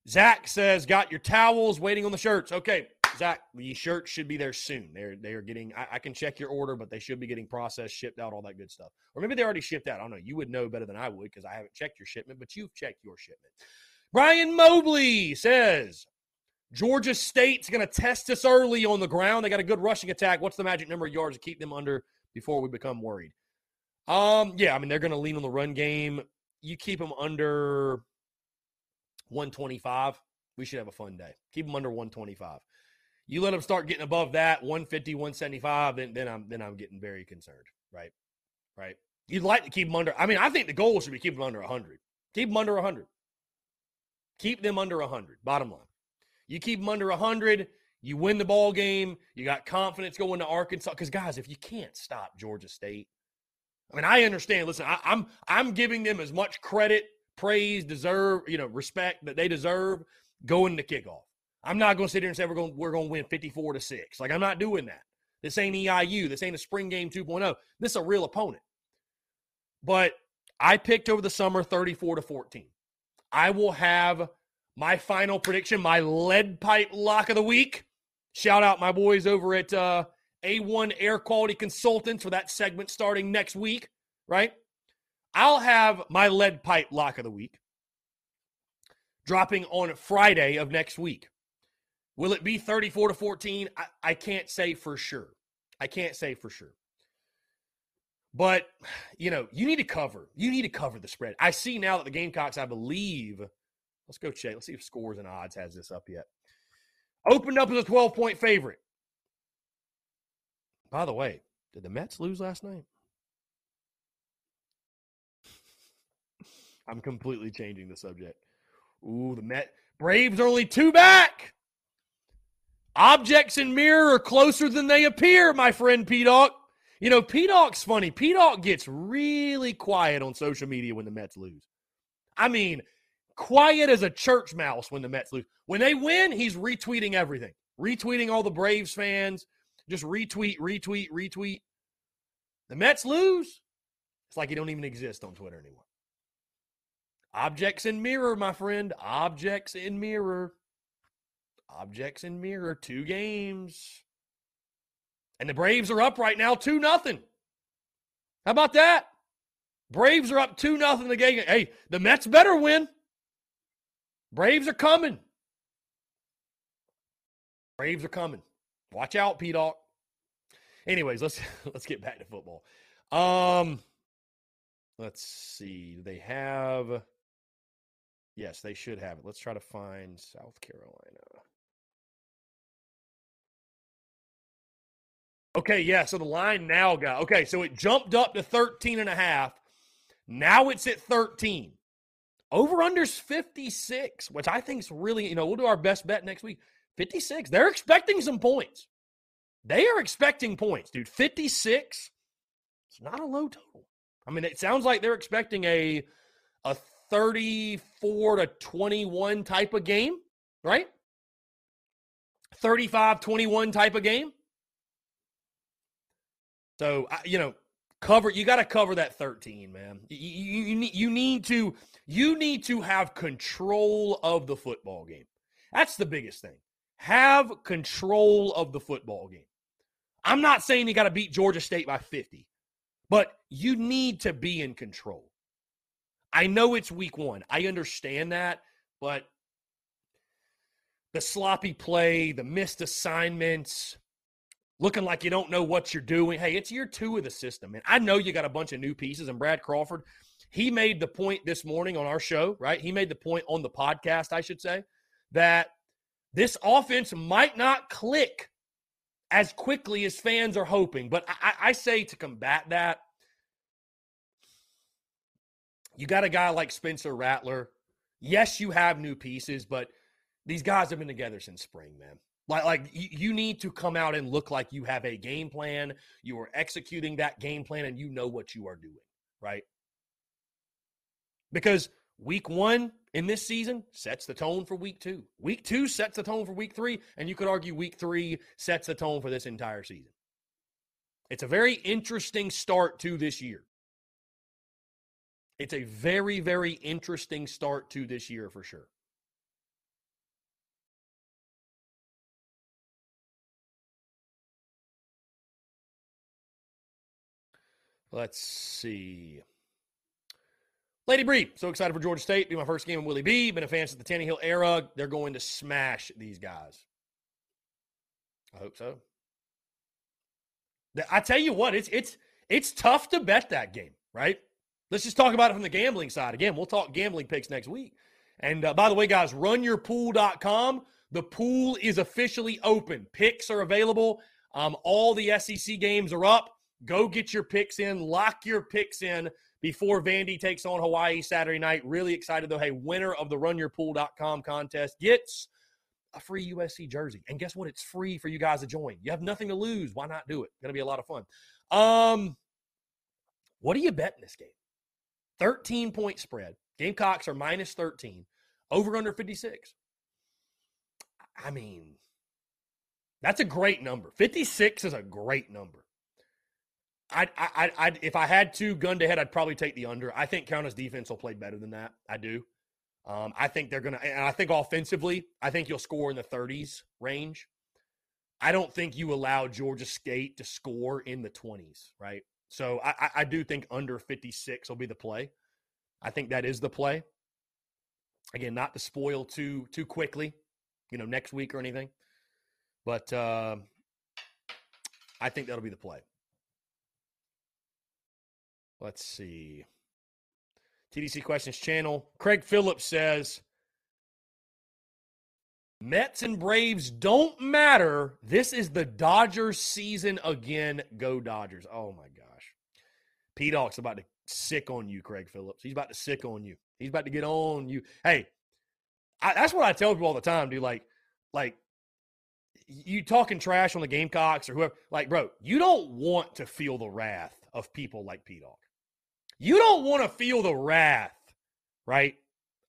Zach says, "Got your towels waiting on the shirts." Okay, Zach, the shirts should be there soon. They're they are getting. I, I, can check your order, but they should be getting processed, shipped out, all that good stuff. Or maybe they already shipped out. I don't know. You would know better than I would because I haven't checked your shipment, but you've checked your shipment. Brian Mobley says, Georgia State's going to test us early on the ground. They got a good rushing attack. What's the magic number of yards to keep them under before we become worried? Um, yeah, I mean they're going to lean on the run game. You keep them under 125. We should have a fun day. Keep them under 125. You let them start getting above that 150, 175, then then I'm then I'm getting very concerned. Right, right. You'd like to keep them under. I mean, I think the goal should be keep them under 100. Keep them under 100. Keep them under 100. Bottom line. You keep them under 100, you win the ball game. You got confidence going to Arkansas. Because guys, if you can't stop Georgia State, I mean, I understand. Listen, I, I'm I'm giving them as much credit, praise, deserve, you know, respect that they deserve going to kickoff. I'm not going to sit here and say we're going we're going to win 54 to six. Like I'm not doing that. This ain't EIU. This ain't a spring game 2.0. This is a real opponent. But I picked over the summer 34 to 14. I will have my final prediction, my lead pipe lock of the week. Shout out my boys over at uh, A1 Air Quality Consultants for that segment starting next week, right? I'll have my lead pipe lock of the week dropping on Friday of next week. Will it be 34 to 14? I, I can't say for sure. I can't say for sure. But, you know, you need to cover. You need to cover the spread. I see now that the Gamecocks, I believe, let's go check. Let's see if scores and odds has this up yet. Opened up as a 12 point favorite. By the way, did the Mets lose last night? I'm completely changing the subject. Ooh, the Met Braves are only two back. Objects in mirror are closer than they appear, my friend P Dog. You know, P Dog's funny. P Dog gets really quiet on social media when the Mets lose. I mean, quiet as a church mouse when the Mets lose. When they win, he's retweeting everything, retweeting all the Braves fans, just retweet, retweet, retweet. The Mets lose, it's like you don't even exist on Twitter anymore. Objects in mirror, my friend. Objects in mirror. Objects in mirror. Two games. And the Braves are up right now, 2 nothing. How about that? Braves are up 2 nothing the game. Hey, the Mets better win. Braves are coming. Braves are coming. Watch out, P Dog. Anyways, let's let's get back to football. Um let's see. They have Yes, they should have it. Let's try to find South Carolina. Okay, yeah, so the line now got okay, so it jumped up to 13 and a half. Now it's at 13. Over unders 56, which I think is really, you know, we'll do our best bet next week. 56. They're expecting some points. They are expecting points, dude. 56. It's not a low total. I mean, it sounds like they're expecting a a 34 to 21 type of game, right? 35 21 type of game. So, you know, cover you got to cover that 13, man. You, you, you, need, you need to you need to have control of the football game. That's the biggest thing. Have control of the football game. I'm not saying you got to beat Georgia State by 50, but you need to be in control. I know it's week one. I understand that, but the sloppy play, the missed assignments, looking like you don't know what you're doing. Hey, it's year two of the system. And I know you got a bunch of new pieces. And Brad Crawford, he made the point this morning on our show, right? He made the point on the podcast, I should say, that this offense might not click as quickly as fans are hoping. But I, I say to combat that, you got a guy like Spencer Rattler. Yes, you have new pieces, but these guys have been together since spring, man. Like, like you need to come out and look like you have a game plan. You are executing that game plan and you know what you are doing, right? Because week one in this season sets the tone for week two. Week two sets the tone for week three. And you could argue week three sets the tone for this entire season. It's a very interesting start to this year. It's a very, very interesting start to this year for sure. Let's see. Lady Bree, so excited for Georgia State. Be my first game in Willie B. Been a fan since the Tannehill era. They're going to smash these guys. I hope so. I tell you what, it's it's it's tough to bet that game, right? Let's just talk about it from the gambling side. Again, we'll talk gambling picks next week. And uh, by the way, guys, runyourpool.com. The pool is officially open. Picks are available. Um, all the SEC games are up. Go get your picks in, lock your picks in before Vandy takes on Hawaii Saturday night. Really excited though. Hey, winner of the runyourpool.com contest gets a free USC jersey. And guess what? It's free for you guys to join. You have nothing to lose. Why not do it? Gonna be a lot of fun. Um, what are you betting this game? 13 point spread. Gamecocks are minus 13. Over under 56. I mean, that's a great number. 56 is a great number. I, I, I, if I had to gun to head, I'd probably take the under. I think Carolina's defense will play better than that. I do. Um, I think they're gonna, and I think offensively, I think you'll score in the 30s range. I don't think you allow Georgia State to score in the 20s, right? So I, I do think under 56 will be the play. I think that is the play. Again, not to spoil too too quickly, you know, next week or anything, but uh, I think that'll be the play. Let's see. TDC Questions channel. Craig Phillips says Mets and Braves don't matter. This is the Dodgers season again. Go Dodgers. Oh my gosh. P Dog's about to sick on you, Craig Phillips. He's about to sick on you. He's about to get on you. Hey, I, that's what I tell people all the time, dude. Like, like you talking trash on the Gamecocks or whoever. Like, bro, you don't want to feel the wrath of people like P Dog. You don't want to feel the wrath, right,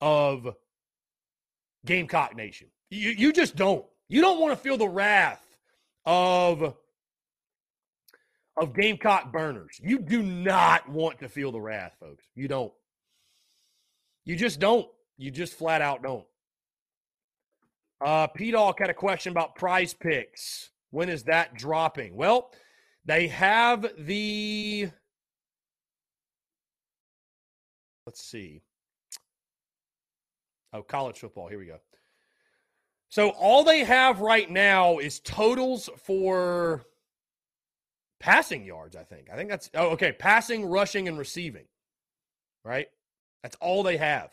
of Gamecock Nation. You, you just don't. You don't want to feel the wrath of of Gamecock burners. You do not want to feel the wrath, folks. You don't. You just don't. You just flat out don't. Uh, P Dog had a question about prize picks. When is that dropping? Well, they have the let's see. Oh, college football. Here we go. So all they have right now is totals for passing yards, I think. I think that's oh, okay. Passing, rushing, and receiving. Right? That's all they have.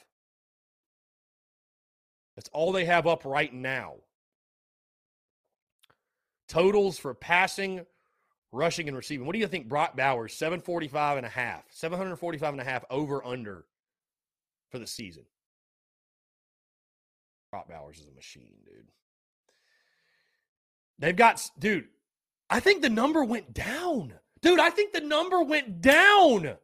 That's all they have up right now. Totals for passing, rushing and receiving. What do you think Brock Bowers 745 and a half, 745 and a half over under for the season? Brock Bowers is a machine, dude. They've got dude, I think the number went down. Dude, I think the number went down.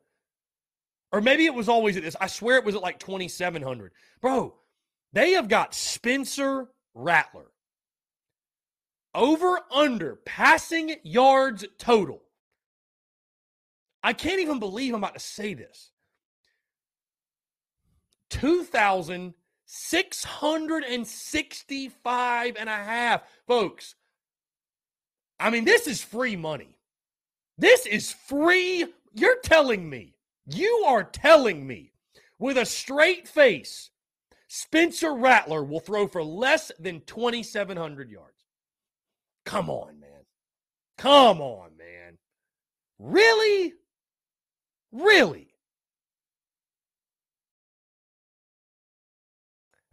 Or maybe it was always at this. I swear it was at like 2700. Bro, they have got Spencer Rattler over under passing yards total. I can't even believe I'm about to say this. 2,665 and a half. Folks, I mean, this is free money. This is free. You're telling me, you are telling me with a straight face, Spencer Rattler will throw for less than 2,700 yards. Come on, man. Come on, man. Really? Really?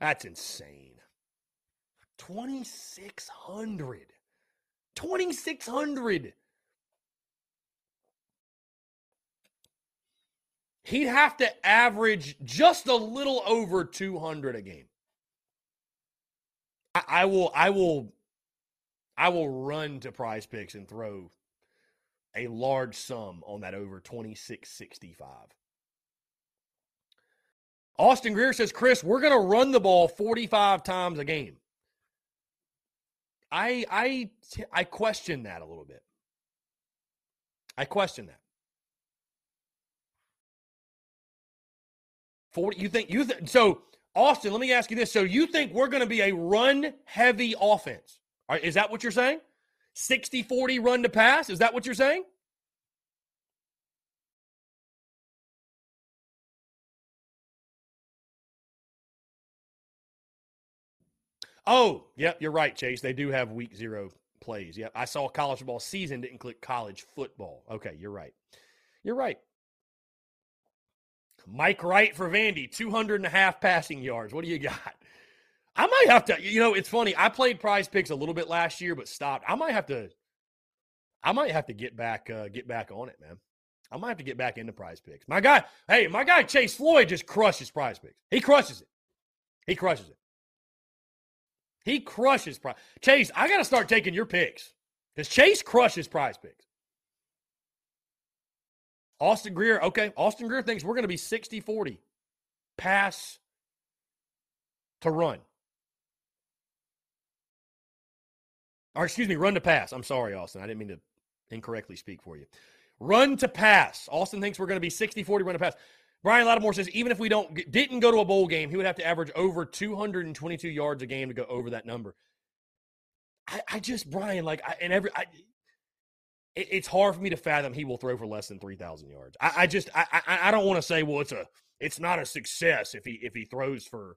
That's insane. 2600. 2600. He'd have to average just a little over 200 a game. I, I will I will I will run to prize picks and throw a large sum on that over 2665. Austin Greer says, Chris, we're going to run the ball 45 times a game. I I I question that a little bit. I question that. 40 you think you th- so Austin, let me ask you this. So you think we're going to be a run heavy offense? Right, is that what you're saying? 60 40 run to pass? Is that what you're saying? Oh, yep, you're right, Chase. They do have week zero plays. Yep. I saw college football season didn't click college football. Okay, you're right. You're right. Mike Wright for Vandy, 200 and a half passing yards. What do you got? I might have to, you know, it's funny. I played prize picks a little bit last year, but stopped. I might have to, I might have to get back, uh, get back on it, man. I might have to get back into prize picks. My guy, hey, my guy Chase Floyd just crushes prize picks. He crushes it. He crushes it. He crushes prize. Chase, I got to start taking your picks because Chase crushes prize picks. Austin Greer, okay. Austin Greer thinks we're going to be 60 40 pass to run. Or excuse me, run to pass. I'm sorry, Austin. I didn't mean to incorrectly speak for you. Run to pass. Austin thinks we're going to be 60 40 run to pass. Brian Lattimore says even if we don't didn't go to a bowl game, he would have to average over 222 yards a game to go over that number. I, I just Brian like I, and every I, it, it's hard for me to fathom he will throw for less than 3,000 yards. I, I just I, I, I don't want to say well it's a it's not a success if he if he throws for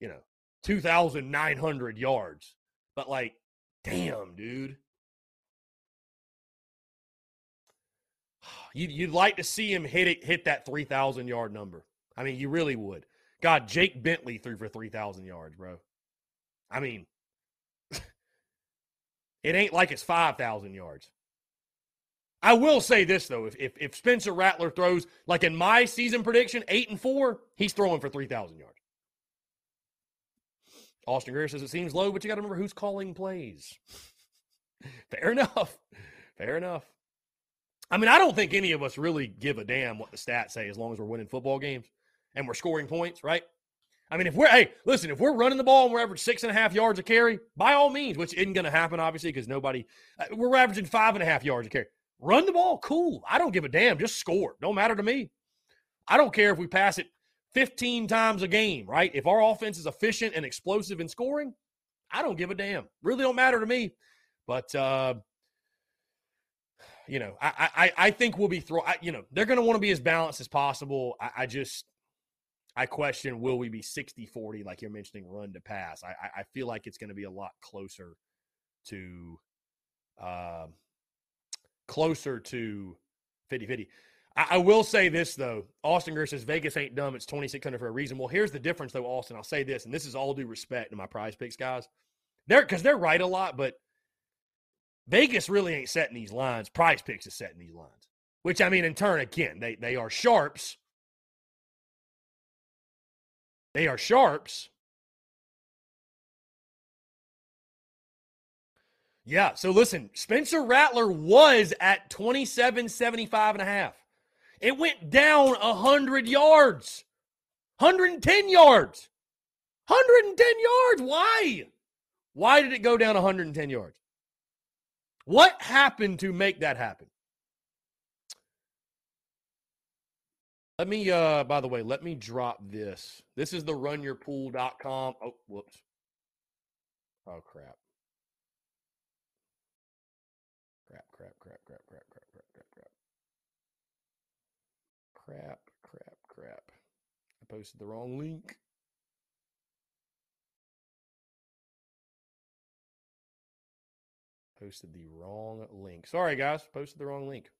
you know 2,900 yards, but like damn dude. You'd, you'd like to see him hit it, hit that 3,000 yard number. I mean, you really would. God, Jake Bentley threw for 3,000 yards, bro. I mean, it ain't like it's 5,000 yards. I will say this though: if, if if Spencer Rattler throws like in my season prediction, eight and four, he's throwing for three thousand yards. Austin Greer says it seems low, but you got to remember who's calling plays. Fair enough. Fair enough. I mean, I don't think any of us really give a damn what the stats say as long as we're winning football games and we're scoring points, right? I mean, if we're hey, listen, if we're running the ball and we're averaging six and a half yards a carry, by all means, which isn't going to happen, obviously, because nobody, uh, we're averaging five and a half yards a carry. Run the ball, cool. I don't give a damn. Just score. Don't matter to me. I don't care if we pass it 15 times a game, right? If our offense is efficient and explosive in scoring, I don't give a damn. Really don't matter to me. But uh, you know, I I I think we'll be throw. you know, they're going to want to be as balanced as possible. I, I, just I question will we be 60-40 like you're mentioning run to pass. I I feel like it's going to be a lot closer to uh, closer to 50-50. I, I will say this though. Austin Greer says Vegas ain't dumb. It's 2600 for a reason. Well, here's the difference though, Austin. I'll say this, and this is all due respect to my prize picks guys. They're because they're right a lot, but Vegas really ain't setting these lines. Prize Picks is setting these lines. Which I mean, in turn, again, they they are sharps. They are sharps. Yeah. So listen, Spencer Rattler was at 27, 75 and a half. It went down 100 yards, 110 yards, 110 yards. Why? Why did it go down 110 yards? What happened to make that happen? Let me, uh, by the way, let me drop this. This is the runyourpool.com. Oh, whoops. Oh, crap. Crap, crap, crap, crap, crap, crap, crap, crap, crap. Crap, crap, crap. I posted the wrong link. Posted the wrong link. Sorry, guys. Posted the wrong link.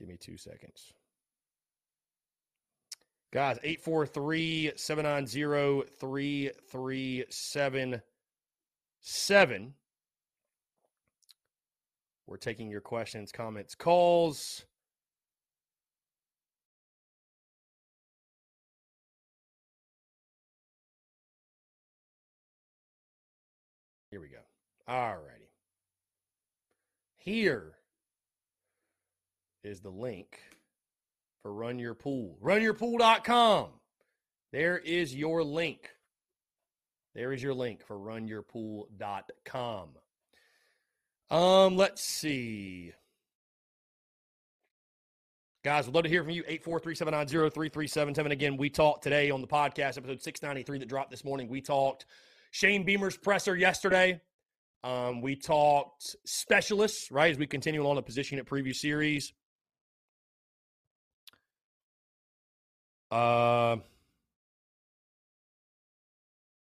Give me two seconds. Guys, 843 790 3377. We're taking your questions, comments, calls. Here we go. All righty. Here is the link for Run Your Pool. RunYourPool.com. There is your link. There is your link for runyourpool.com. Um, let's see. Guys, we'd love to hear from you. 843-790-3377. Again, we talked today on the podcast, episode 693 that dropped this morning. We talked Shane Beamer's presser yesterday. Um, we talked specialists, right, as we continue on the position at preview series. Uh,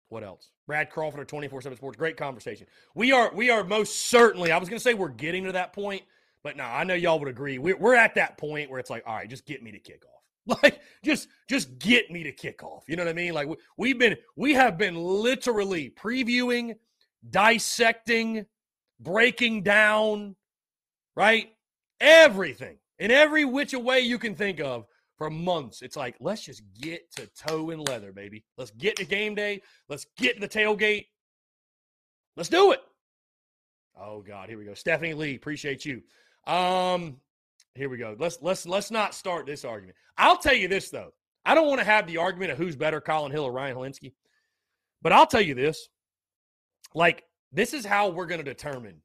what else? Brad Crawford of 24-7 Sports. Great conversation. We are we are most certainly, I was going to say we're getting to that point, but no, I know y'all would agree. We're, we're at that point where it's like, all right, just get me to kickoff. Like, just just get me to kickoff. You know what I mean? Like, we, we've been, we have been literally previewing, dissecting, breaking down, right? Everything in every which way you can think of for months. It's like, let's just get to toe and leather, baby. Let's get to game day. Let's get to the tailgate. Let's do it. Oh God, here we go. Stephanie Lee, appreciate you. Um, here we go. Let's let's let's not start this argument. I'll tell you this though. I don't want to have the argument of who's better, Collin Hill or Ryan Hilinski. But I'll tell you this. Like, this is how we're to determine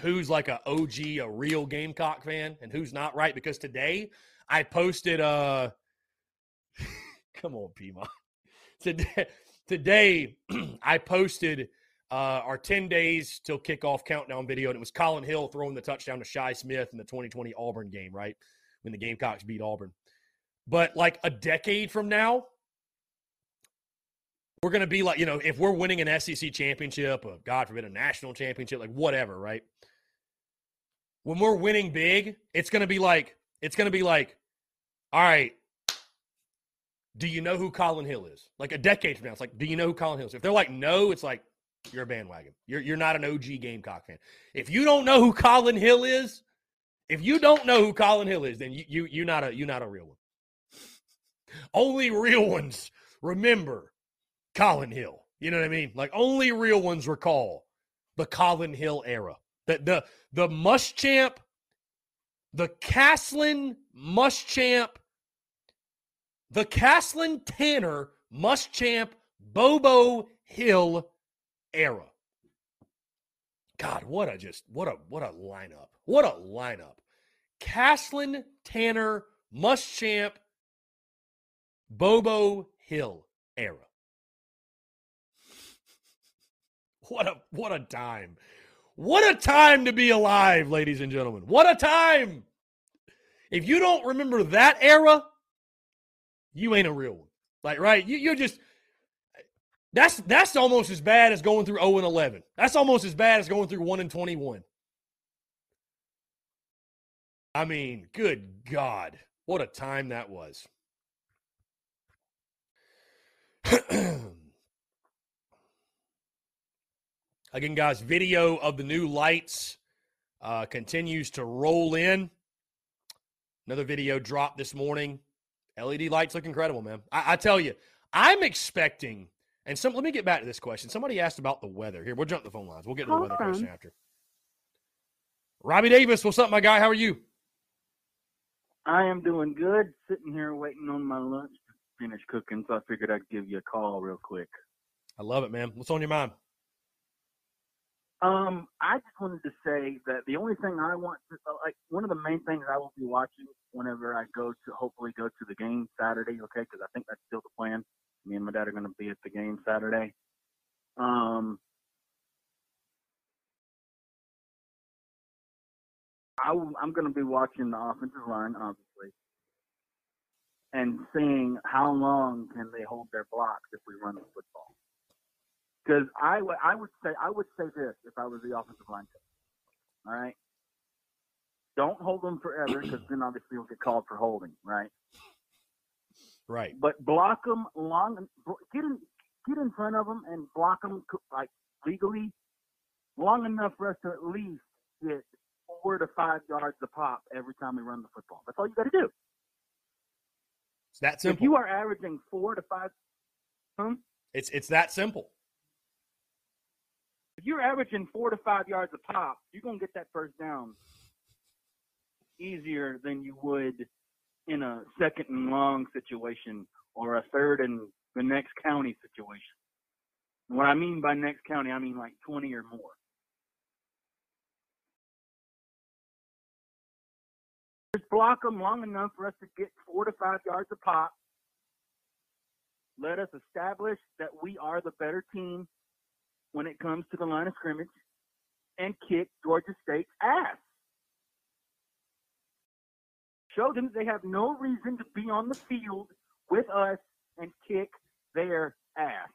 who's like a OG, a real Gamecock fan, and who's not, right? Because today I posted uh come on, Pima. Today today I posted uh, our 10 days till kickoff countdown video, and it was Collin Hill throwing the touchdown to Shi Smith in the 2020 Auburn game, right? When the Gamecocks beat Auburn. But like a decade from now, we're going to be like, you know, if we're winning an SEC championship, or God forbid, a national championship, like whatever, right? When we're winning big, it's going to be like, it's going to be like, all right, do you know who Collin Hill is? Like a decade from now, it's like, do you know who Collin Hill is? If they're like, no, it's like, you're a bandwagon. You're, you're not an OG Gamecock fan. If you don't know who Collin Hill is, if you don't know who Collin Hill is, then you, you you're not a you're not a real one. Only real ones remember Collin Hill. You know what I mean? Like only real ones recall the Collin Hill era. The the the Muschamp, the Caslin Muschamp, the Caslin Tanner Muschamp Bobo Hill era. God, what a just what a what a lineup. What a lineup. Caslin, Tanner, Muschamp, Bobo Hill era. What a what a time. What a time to be alive, ladies and gentlemen. What a time. If you don't remember that era, you ain't a real one. Like, right? You, you're just that's that's almost as bad as going through 0 and 11. That's almost as bad as going through 1 and 21. I mean, good God. What a time that was. Again, guys, video of the new lights uh, continues to roll in. Another video dropped this morning. LED lights look incredible, man. I, I tell you, I'm expecting, and some. Let me get back to this question. Somebody asked about the weather. Here, we'll jump the phone lines. We'll get to the weather question after. Robbie Davis, what's up, my guy? How are you? I am doing good. Sitting here waiting on my lunch to finish cooking, so I figured I'd give you a call real quick. I love it, man. What's on your mind? Um, I just wanted to say that the only thing I want to like one of the main things I will be watching whenever I go to hopefully go to the game Saturday, okay? Because I think that's still the plan. Me and my dad are going to be at the game Saturday. Um, I, am going to be watching the offensive line, obviously. and seeing how long can they hold their blocks if we run the football. Because I would I would say I would say this if I was the offensive line coach. All right. Don't hold them forever because then obviously you'll get called for holding, right? Right. But block them long. Get in, get in front of them and block them like legally long enough for us to at least get four to five yards a pop every time we run the football. That's all you got to do. It's that simple. If you are averaging four to five, hmm? it's it's that simple. if you're averaging four to five yards a pop, you're gonna get that first down easier than you would in a second and long situation or a third and the next county situation. What I mean by next county, I mean like 20 or more. Just block them long enough for us to get four to five yards a pop. Let us establish that we are the better team when it comes to the line of scrimmage and kick Georgia State's ass. Show them they have no reason to be on the field with us and kick their ass.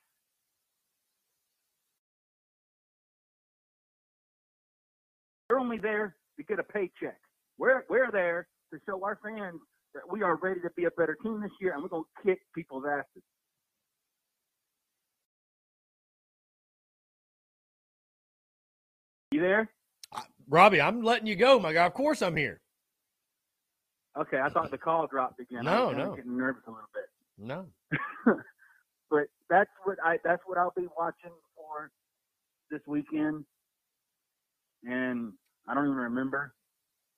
They're only there to get a paycheck. We're, we're there to show our fans that we are ready to be a better team this year and we're going to kick people's asses. You there? Robbie, I'm letting you go, my guy. Of course I'm here. Okay, I thought the call dropped again. I No, was kinda no. getting nervous a little bit. No. but that's what I that's what I'll be watching for this weekend. And I don't even remember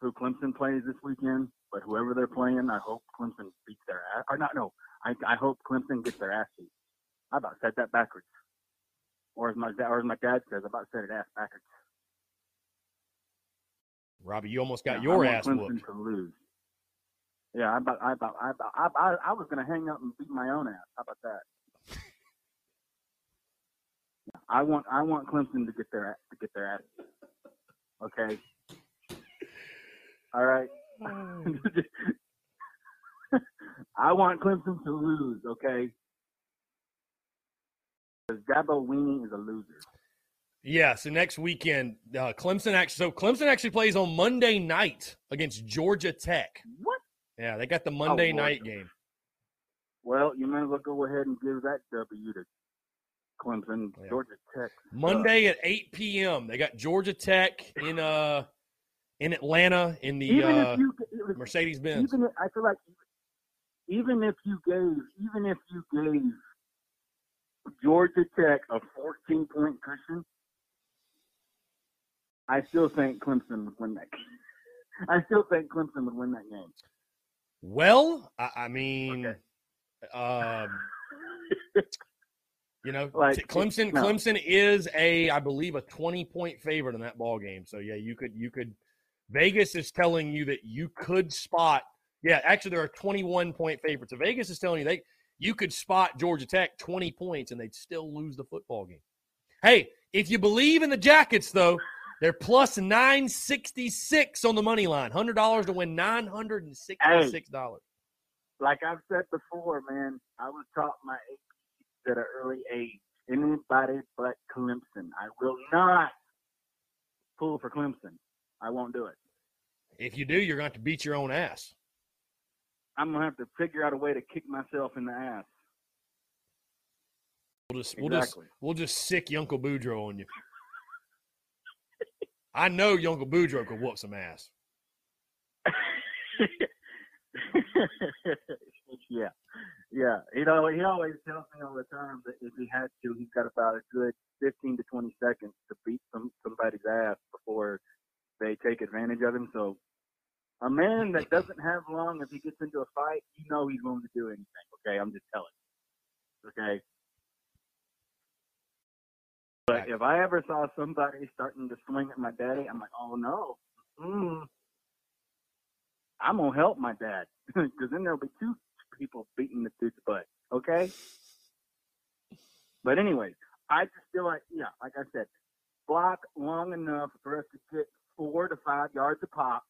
who Clemson plays this weekend, but whoever they're playing, I hope Clemson beats their ass. Or not, no, I I hope Clemson gets their ass beat. I about said that backwards, or as my dad, or as my dad says, I about said it ass backwards. Robbie, you almost got Yeah, your ass Clemson whooped. to lose. Yeah, I about, I about, I about, I, I, I was gonna hang up and beat my own ass. How about that? I want, I want Clemson to get their, to get their ass. Okay. All right. I want Clemson to lose. Okay. Because Dabo Weenie is a loser. Yeah, so next weekend, uh, Clemson actually. So Clemson actually plays on Monday night against Georgia Tech. What? Yeah, they got the Monday Oh, night game. Well, you might as well go ahead and give that W to Clemson, Yeah. Georgia Tech. Monday at 8 p.m. They got Georgia Tech in uh in Atlanta in the uh, Mercedes Benz. even if, I feel like even if you gave even if you gave Georgia Tech a 14 point cushion, I still think Clemson would win that. game. I still think Clemson would win that game. Well, I, I mean, um, you know, Like, Clemson. no. Clemson is a, I believe, a twenty point favorite in that ball game. So yeah, you could, you could. Vegas is telling you that you could spot. Yeah, actually, there are twenty one point favorites. So Vegas is telling you they you could spot Georgia Tech twenty points and they'd still lose the football game. Hey, if you believe in the Jackets, though. They're plus 966 on the money line. $100 to win $966. Like I've said before, man, I was taught my ABCs at an early age. Anybody but Clemson. I will not pull for Clemson. I won't do it. If you do, you're going to have to beat your own ass. I'm gonna have to figure out a way to kick myself in the ass. We'll just we'll just we'll just sick Uncle Boudreaux on you. I know Uncle Boudreaux could whoop some ass. yeah, yeah. You know, he always tells me all the time that if he had to, he's got about a good 15 to 20 seconds to beat some somebody's ass before they take advantage of him. So, a man that doesn't have long, if he gets into a fight, you know he's willing to do anything. Okay, I'm just telling. you. Okay. But if I ever saw somebody starting to swing at my daddy, I'm like, oh no. Mm. I'm gonna help my dad because then there'll be two people beating the dude's butt. Okay. But anyways, I just feel like, yeah, like I said, block long enough for us to get four to five yards a pop.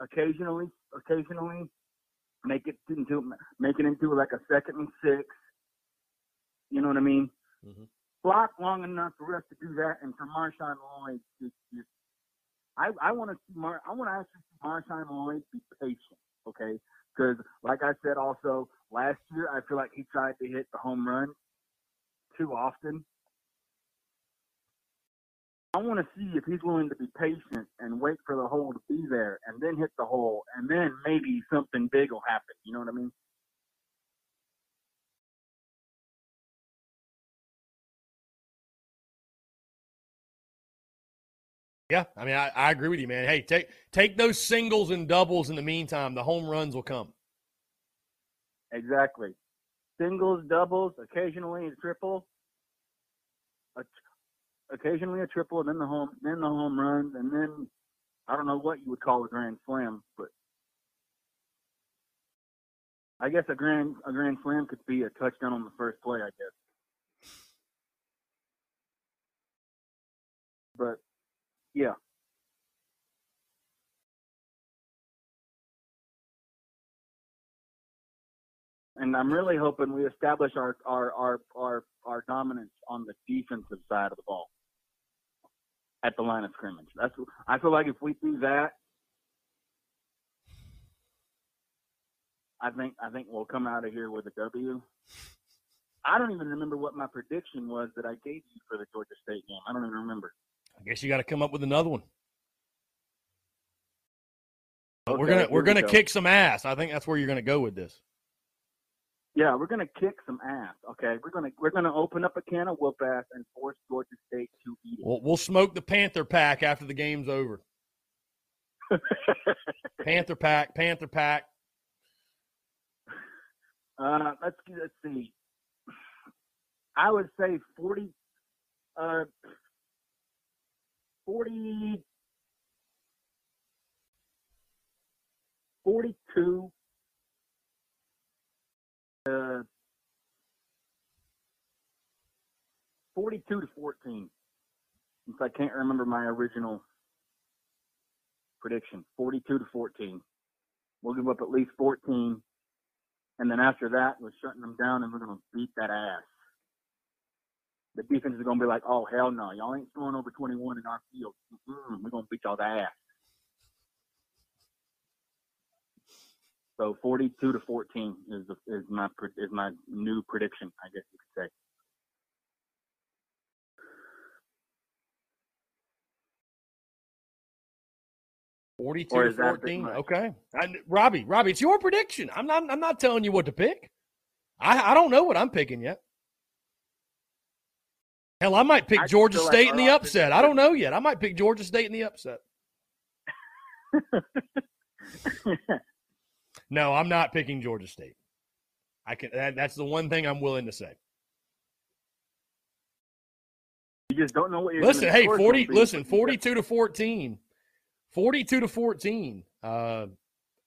Occasionally, occasionally, make it into make it into like a second and six. You know what I mean? Mhm. Block long enough for us to do that, and for Marshawn Lloyd to just. I I want to see Mar. I want to actually see Marshawn Lloyd be patient, okay? Because like I said, also last year I feel like he tried to hit the home run too often. I want to see if he's willing to be patient and wait for the hole to be there and then hit the hole and then maybe something big will happen. You know what I mean? Yeah, I mean, I, I agree with you, man. Hey, take take those singles and doubles in the meantime. The home runs will come. Exactly. Singles, doubles, occasionally a triple, a, occasionally a triple, and then the home, then the home runs, and then I don't know what you would call a grand slam, but I guess a grand a grand slam could be a touchdown on the first play. I guess. But yeah, and I'm really hoping we establish our our our our, our dominance on the defensive side of the ball at the line of scrimmage. That's I feel like if we do that, I think I think we'll come out of here with a W. I don't even remember what my prediction was that I gave you for the Georgia State game. I don't even remember. I guess you got to come up with another one. But we're gonna we're gonna go. kick some ass. I think that's where you're gonna go with this. Yeah, we're gonna kick some ass. Okay, we're gonna we're gonna open up a can of whoop ass and force Georgia State to eat it. We'll we'll smoke the Panther pack after the game's over. Panther pack, Panther pack. Uh, let's let's see. I would say forty, uh, forty, forty-two. Uh, forty-two to fourteen. Since I can't remember my original prediction, forty-two to fourteen. We'll give up at least fourteen. And then after that, we're shutting them down and we're going to beat that ass. The defense is going to be like, oh, hell no. Y'all ain't throwing over 21 in our field. Mm-mm, we're going to beat y'all the ass. So 42 to 14 is the, is my is my new prediction, I guess you could say. Forty-two to is that a bit fourteen. Okay, I, Robbie, Robbie, it's your prediction. I'm not. I'm not telling you what to pick. I I don't know what I'm picking yet. Hell, I might pick I Georgia feel like State in the upset. I don't know yet. I might pick Georgia State in the upset. No, I'm not picking Georgia State. I can. That, that's the one thing I'm willing to say. you just don't know what you're Listen, hey, 40 be, listen, but you got- 42 to 14. 42 to 14. Uh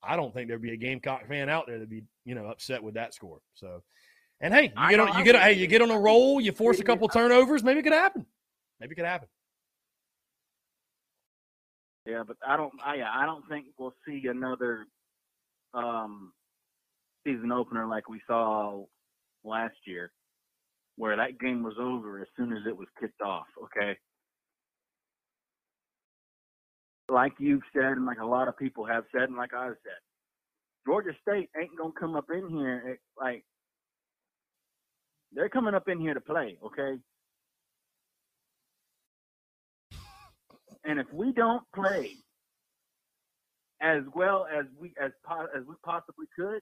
I don't think there'd be a Gamecock fan out there that'd be, you know, upset with that score. So and hey, you get on you get hey, you get on a roll, you force a couple turnovers, maybe it could happen. Maybe it could happen. Yeah, but I don't. I I don't think we'll see another um, season opener like we saw last year, where that game was over as soon as it was kicked off. Okay. Like you've said, and like a lot of people have said, and like I've said, Georgia State ain't gonna come up in here eh, like they're coming up in here to play. Okay. And if we don't play as well as we as as we possibly could,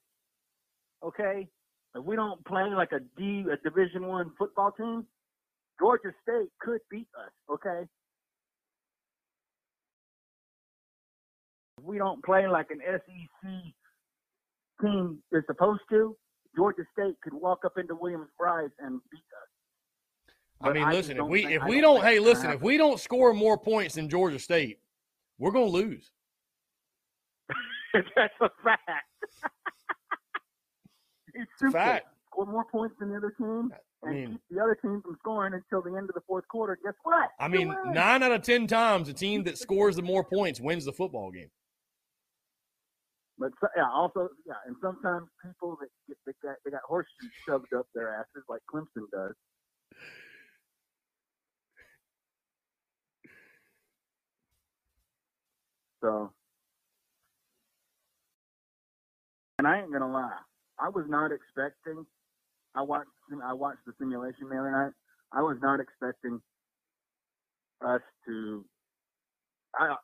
okay, if we don't play like a D a Division One football team, Georgia State could beat us. Okay. If we don't play like an SEC team is supposed to, Georgia State could walk up into Williams-Brice and beat us. I mean, I listen, if we think- if we don't don't hey, listen, if we don't score more points than Georgia State, we're going to lose. That's a fact. it's simple. fact. Score more points than the other team I and mean, keep the other team from scoring until the end of the fourth quarter. Guess what? I mean, 9 out of 10 times the team that scores the more points wins the football game. But yeah, also yeah, and sometimes people that get they got they got horseshoes shoved up their asses like Clemson does. So, and I ain't gonna lie, I was not expecting. I watched I watched the simulation the other night. I was not expecting us to. I, I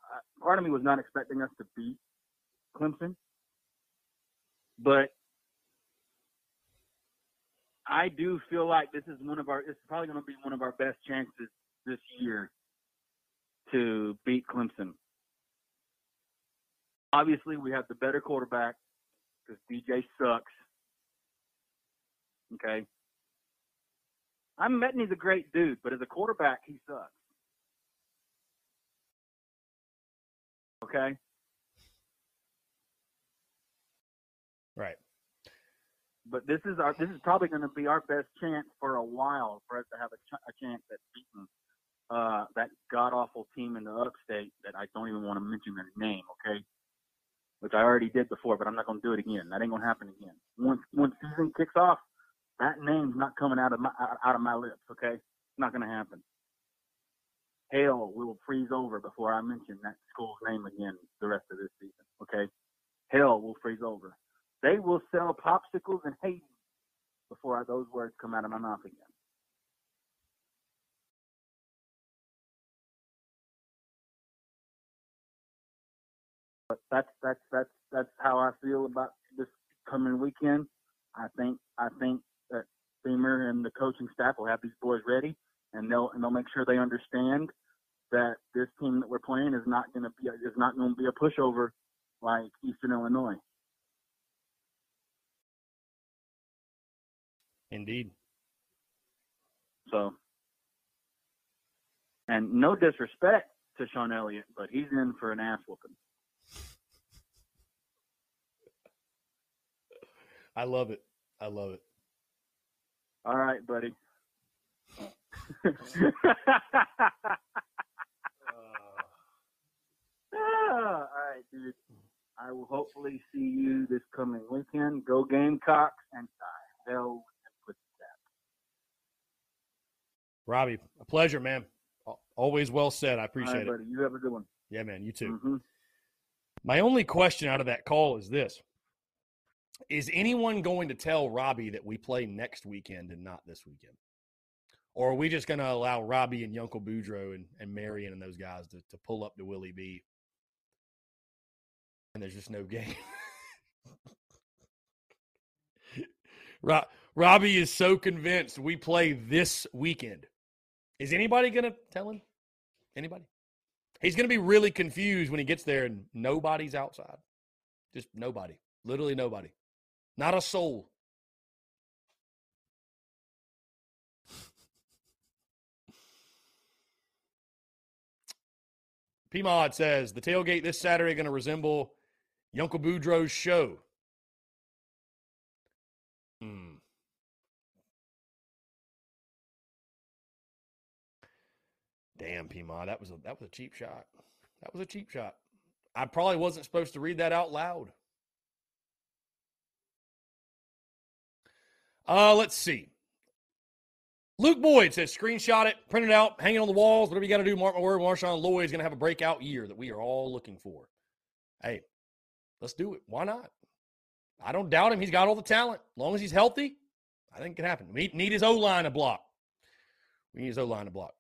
part of me was not expecting us to beat Clemson, but I do feel like this is one of our. It's probably going to be one of our best chances this year to beat Clemson. Obviously, we have the better quarterback because DJ sucks. Okay. I'm betting he's a great dude, but as a quarterback, he sucks. Okay. But this is our this is probably going to be our best chance for a while for us to have a, ch- a chance at beating uh, that god awful team in the upstate that I don't even want to mention their name. Okay. Which I already did before, but I'm not going to do it again. That ain't going to happen again. Once once season kicks off, that name's not coming out of my out of my lips. Okay, it's not going to happen. Hell we will freeze over before I mention that school's name again the rest of this season. Okay, hell will freeze over. They will sell popsicles in Haiti before those words come out of my mouth again. But that's that's that's that's how I feel about this coming weekend. I think I think that Beamer and the coaching staff will have these boys ready, and they'll and they'll make sure they understand that this team that we're playing is not going to be is not going to be a pushover like Eastern Illinois. Indeed. So, and no disrespect to Shawn Elliott, but he's in for an ass whooping. I love it. I love it. All right, buddy. Ah, all right, dude. I will hopefully see you this coming weekend. Go Gamecocks and die. Hell and put that. Robbie, a pleasure, man. Always well said. I All appreciate right, it. You have a good one. Yeah, man. You too. Mhm. My only question out of that call is this Is anyone going to tell Robbie that we play next weekend and not this weekend? Or are we just going to allow Robbie and Yunkel Boudreaux and, and Marion and those guys to, to pull up to Willie B? And there's just no game. Ro- Robbie is so convinced we play this weekend. Is anybody going to tell him? Anybody? He's going to be really confused when he gets there and nobody's outside. Just nobody. Literally nobody. Not a soul. PMod says the tailgate this Saturday going to resemble Yunkel Boudreaux's show. Hmm. Damn, PMod, that was a that was a cheap shot. That was a cheap shot. I probably wasn't supposed to read that out loud. Uh, let's see. Luke Boyd says, screenshot it, print it out, hang it on the walls, whatever you got to do. Mark my word, Marshawn Lloyd is going to have a breakout year that we are all looking for. Hey, let's do it. Why not? I don't doubt him. He's got all the talent. As long as he's healthy, I think it can happen. We need his O line to block. We need his O line to block.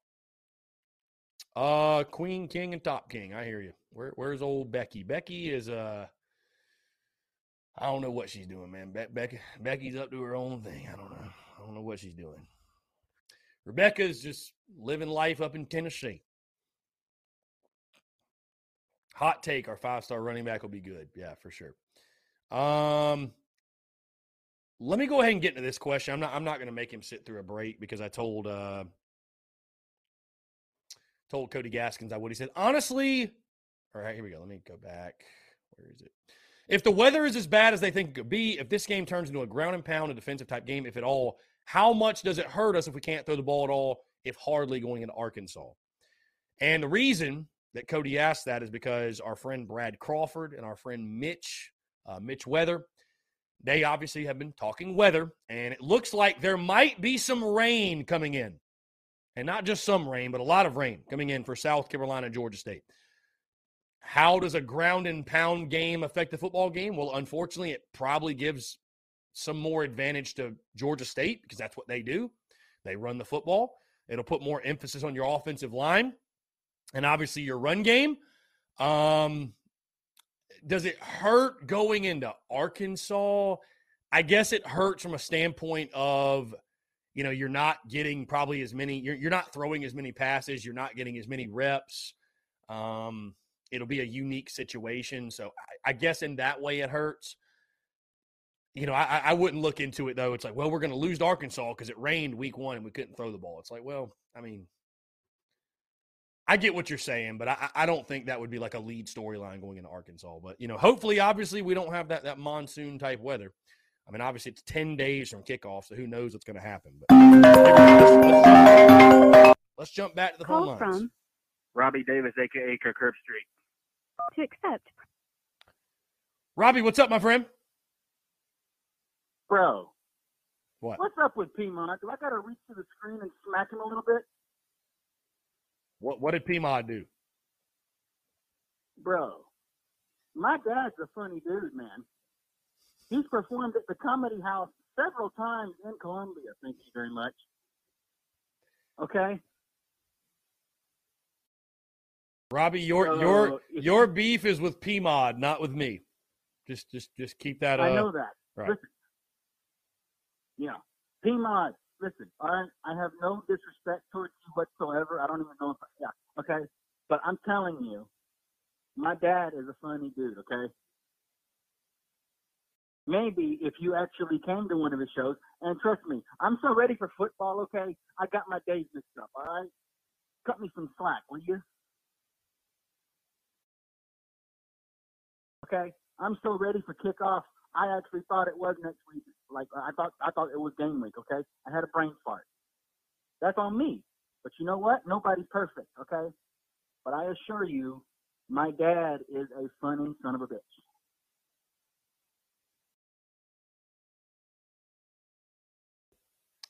Uh, Queen, King, and Top King. I hear you. Where, where's old Becky? Becky is uh, I don't know what she's doing, man. Be- Becky, Becky's up to her own thing. I don't know. I don't know what she's doing. Rebecca's just living life up in Tennessee. Hot take: Our five-star running back will be good. Yeah, for sure. Um, let me go ahead and get into this question. I'm not. I'm not going to make him sit through a break because I told uh told Cody Gaskins I would. He said honestly. All right, here we go. Let me go back. Where is it? If the weather is as bad as they think it could be, if this game turns into a ground and pound, a defensive type game, if at all, how much does it hurt us if we can't throw the ball at all, if hardly going into Arkansas? And the reason that Cody asked that is because our friend Brad Crawford and our friend Mitch uh, Mitch Weather. They obviously have been talking weather, and it looks like there might be some rain coming in. And not just some rain, but a lot of rain coming in for South Carolina Georgia State. How does a ground and pound game affect the football game? Well, unfortunately, it probably gives some more advantage to Georgia State because that's what they do. They run the football. It'll put more emphasis on your offensive line and obviously your run game. Um, does it hurt going into Arkansas? I guess it hurts from a standpoint of, you know, you're not getting probably as many, you're, you're not throwing as many passes, you're not getting as many reps. Um, it'll be a unique situation. So I, I guess in that way it hurts. You know, I, I wouldn't look into it though. It's like, well, we're going to lose to Arkansas because it rained week one and we couldn't throw the ball. It's like, well, I mean, I get what you're saying, but I, I don't think that would be like a lead storyline going into Arkansas. But you know, hopefully, obviously, we don't have that that monsoon type weather. I mean, obviously, it's ten days from kickoff, so who knows what's going to happen. But let's, jump back to the Call phone lines. from Robbie Davis, aka Kirk Street. to accept. Robbie, what's up, my friend? Bro, What? what's up with PMod? Do I got to reach to the screen and smack him a little bit? What what did PMod do? Bro, my dad's a funny dude, man. He's performed at the Comedy House several times in Columbia. Thank you very much. Okay? Robbie, your So, your your beef is with PMod, not with me. Just just just keep that. Uh, I know that. right. Listen. Yeah. PMod, listen, all right, I have no disrespect towards you whatsoever. I don't even know if, I, yeah, okay? But I'm telling you, my dad is a funny dude, okay? Maybe if you actually came to one of his shows, and trust me, I'm so ready for football, okay? I got my days mixed up, all right? Cut me some slack, will you? Okay? I'm so ready for kickoff. I actually thought it was next week. Like I thought, I thought it was game week. Okay, I had a brain fart. That's on me. But you know what? Nobody's perfect. Okay, but I assure you, my dad is a funny son of a bitch.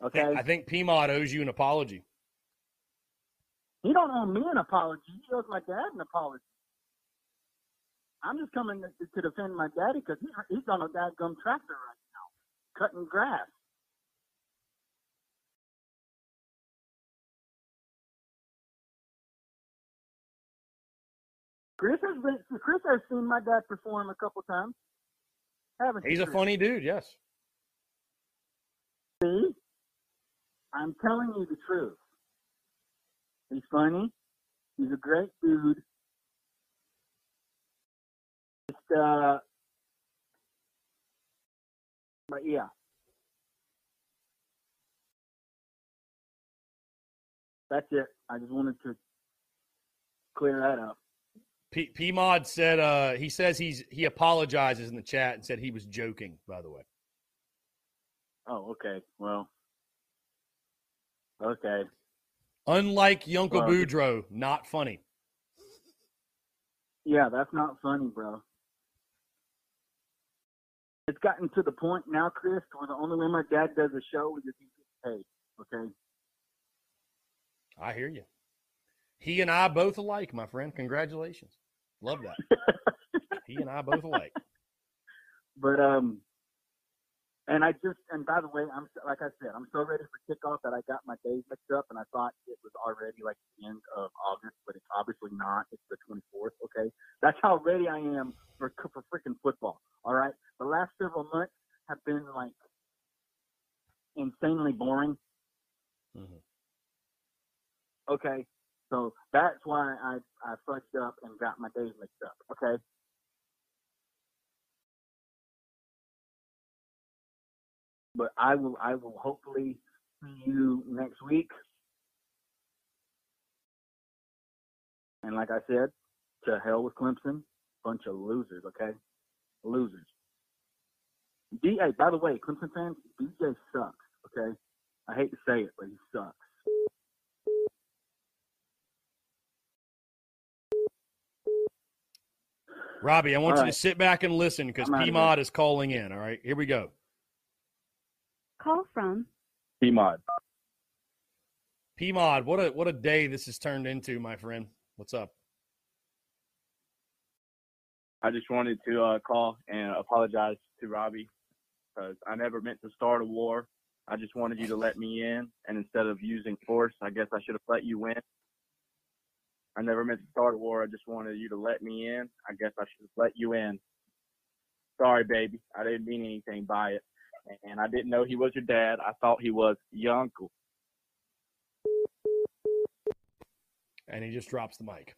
Okay, I think PMod owes you an apology. he don't owe me an apology. He owes my dad an apology. I'm just coming to, to defend my daddy because he's, he's on a dadgum tractor right now, cutting grass. Chris has been. Chris has seen my dad perform a couple times. Haven't He's a funny dude. Yes. See, I'm telling you the truth. He's funny. He's a great dude. Just, uh, but yeah. That's it. I just wanted to clear that up. P PMod said uh, he says he's he apologizes in the chat and said he was joking. By the way. Oh, okay. Well, okay. Unlike Yunkel Well, Boudreaux, not funny. Yeah, that's not funny, bro. It's gotten to the point now, Chris, where the only way my dad does a show is if he gets paid. Okay. I hear you. He and I both alike, my friend. Congratulations. Love that. he and I both alike. But um, and I just and by the way, I'm like I said, I'm so ready for kickoff that I got my days mixed up, and I thought it was already like the end of August, but it's obviously not. It's the 24th. Okay, that's how ready I am for for freaking football. All right, the last several months have been like insanely boring. Mhm. Okay, so that's why I I fucked up and got my days mixed up. Okay. But I will I will hopefully see you next week. And like I said, to hell with Clemson, bunch of losers. Okay, losers. D. Hey, by the way, Clemson fans, DJ sucks. Okay, I hate to say it, but he sucks. Robbie, I want All you right. to sit back and listen because here. PMod is calling in. All right, here we go. Call from PMod. PMod, what a what a day this has turned into, my friend. What's up? I just wanted to uh, call and apologize to Robbie because I never meant to start a war. I just wanted you to let me in, and instead of using force, I guess I should have let you win. I never meant to start a war. I just wanted you to let me in. I guess I should have let you in. Sorry, baby. I didn't mean anything by it. And I didn't know he was your dad. I thought he was your uncle. And he just drops the mic.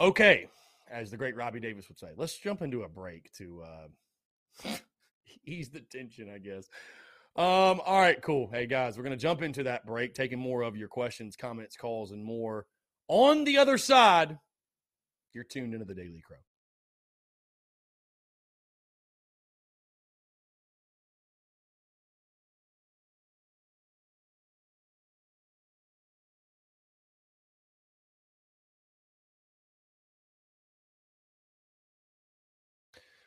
Okay, as the great Robbie Davis would say, let's jump into a break to uh, ease the tension, I guess. Um, all right, cool. Hey guys, we're gonna jump into that break, taking more of your questions, comments, calls, and more. On the other side, you're tuned into the Daily Crow.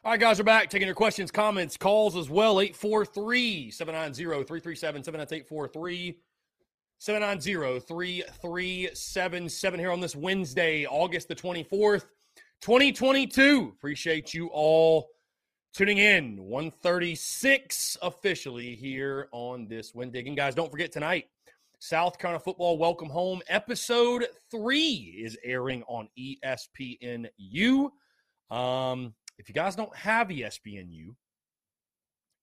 All right, guys, we're back taking your questions, comments, calls as well. 843 790 337 79843 790 3377 here on this Wednesday, August the 24th, 2022. Appreciate you all tuning in. 136 officially here on this Wednesday. And guys, don't forget tonight, South Carolina Football Welcome Home episode three is airing on ESPNU. Um, if you guys don't have ESPNU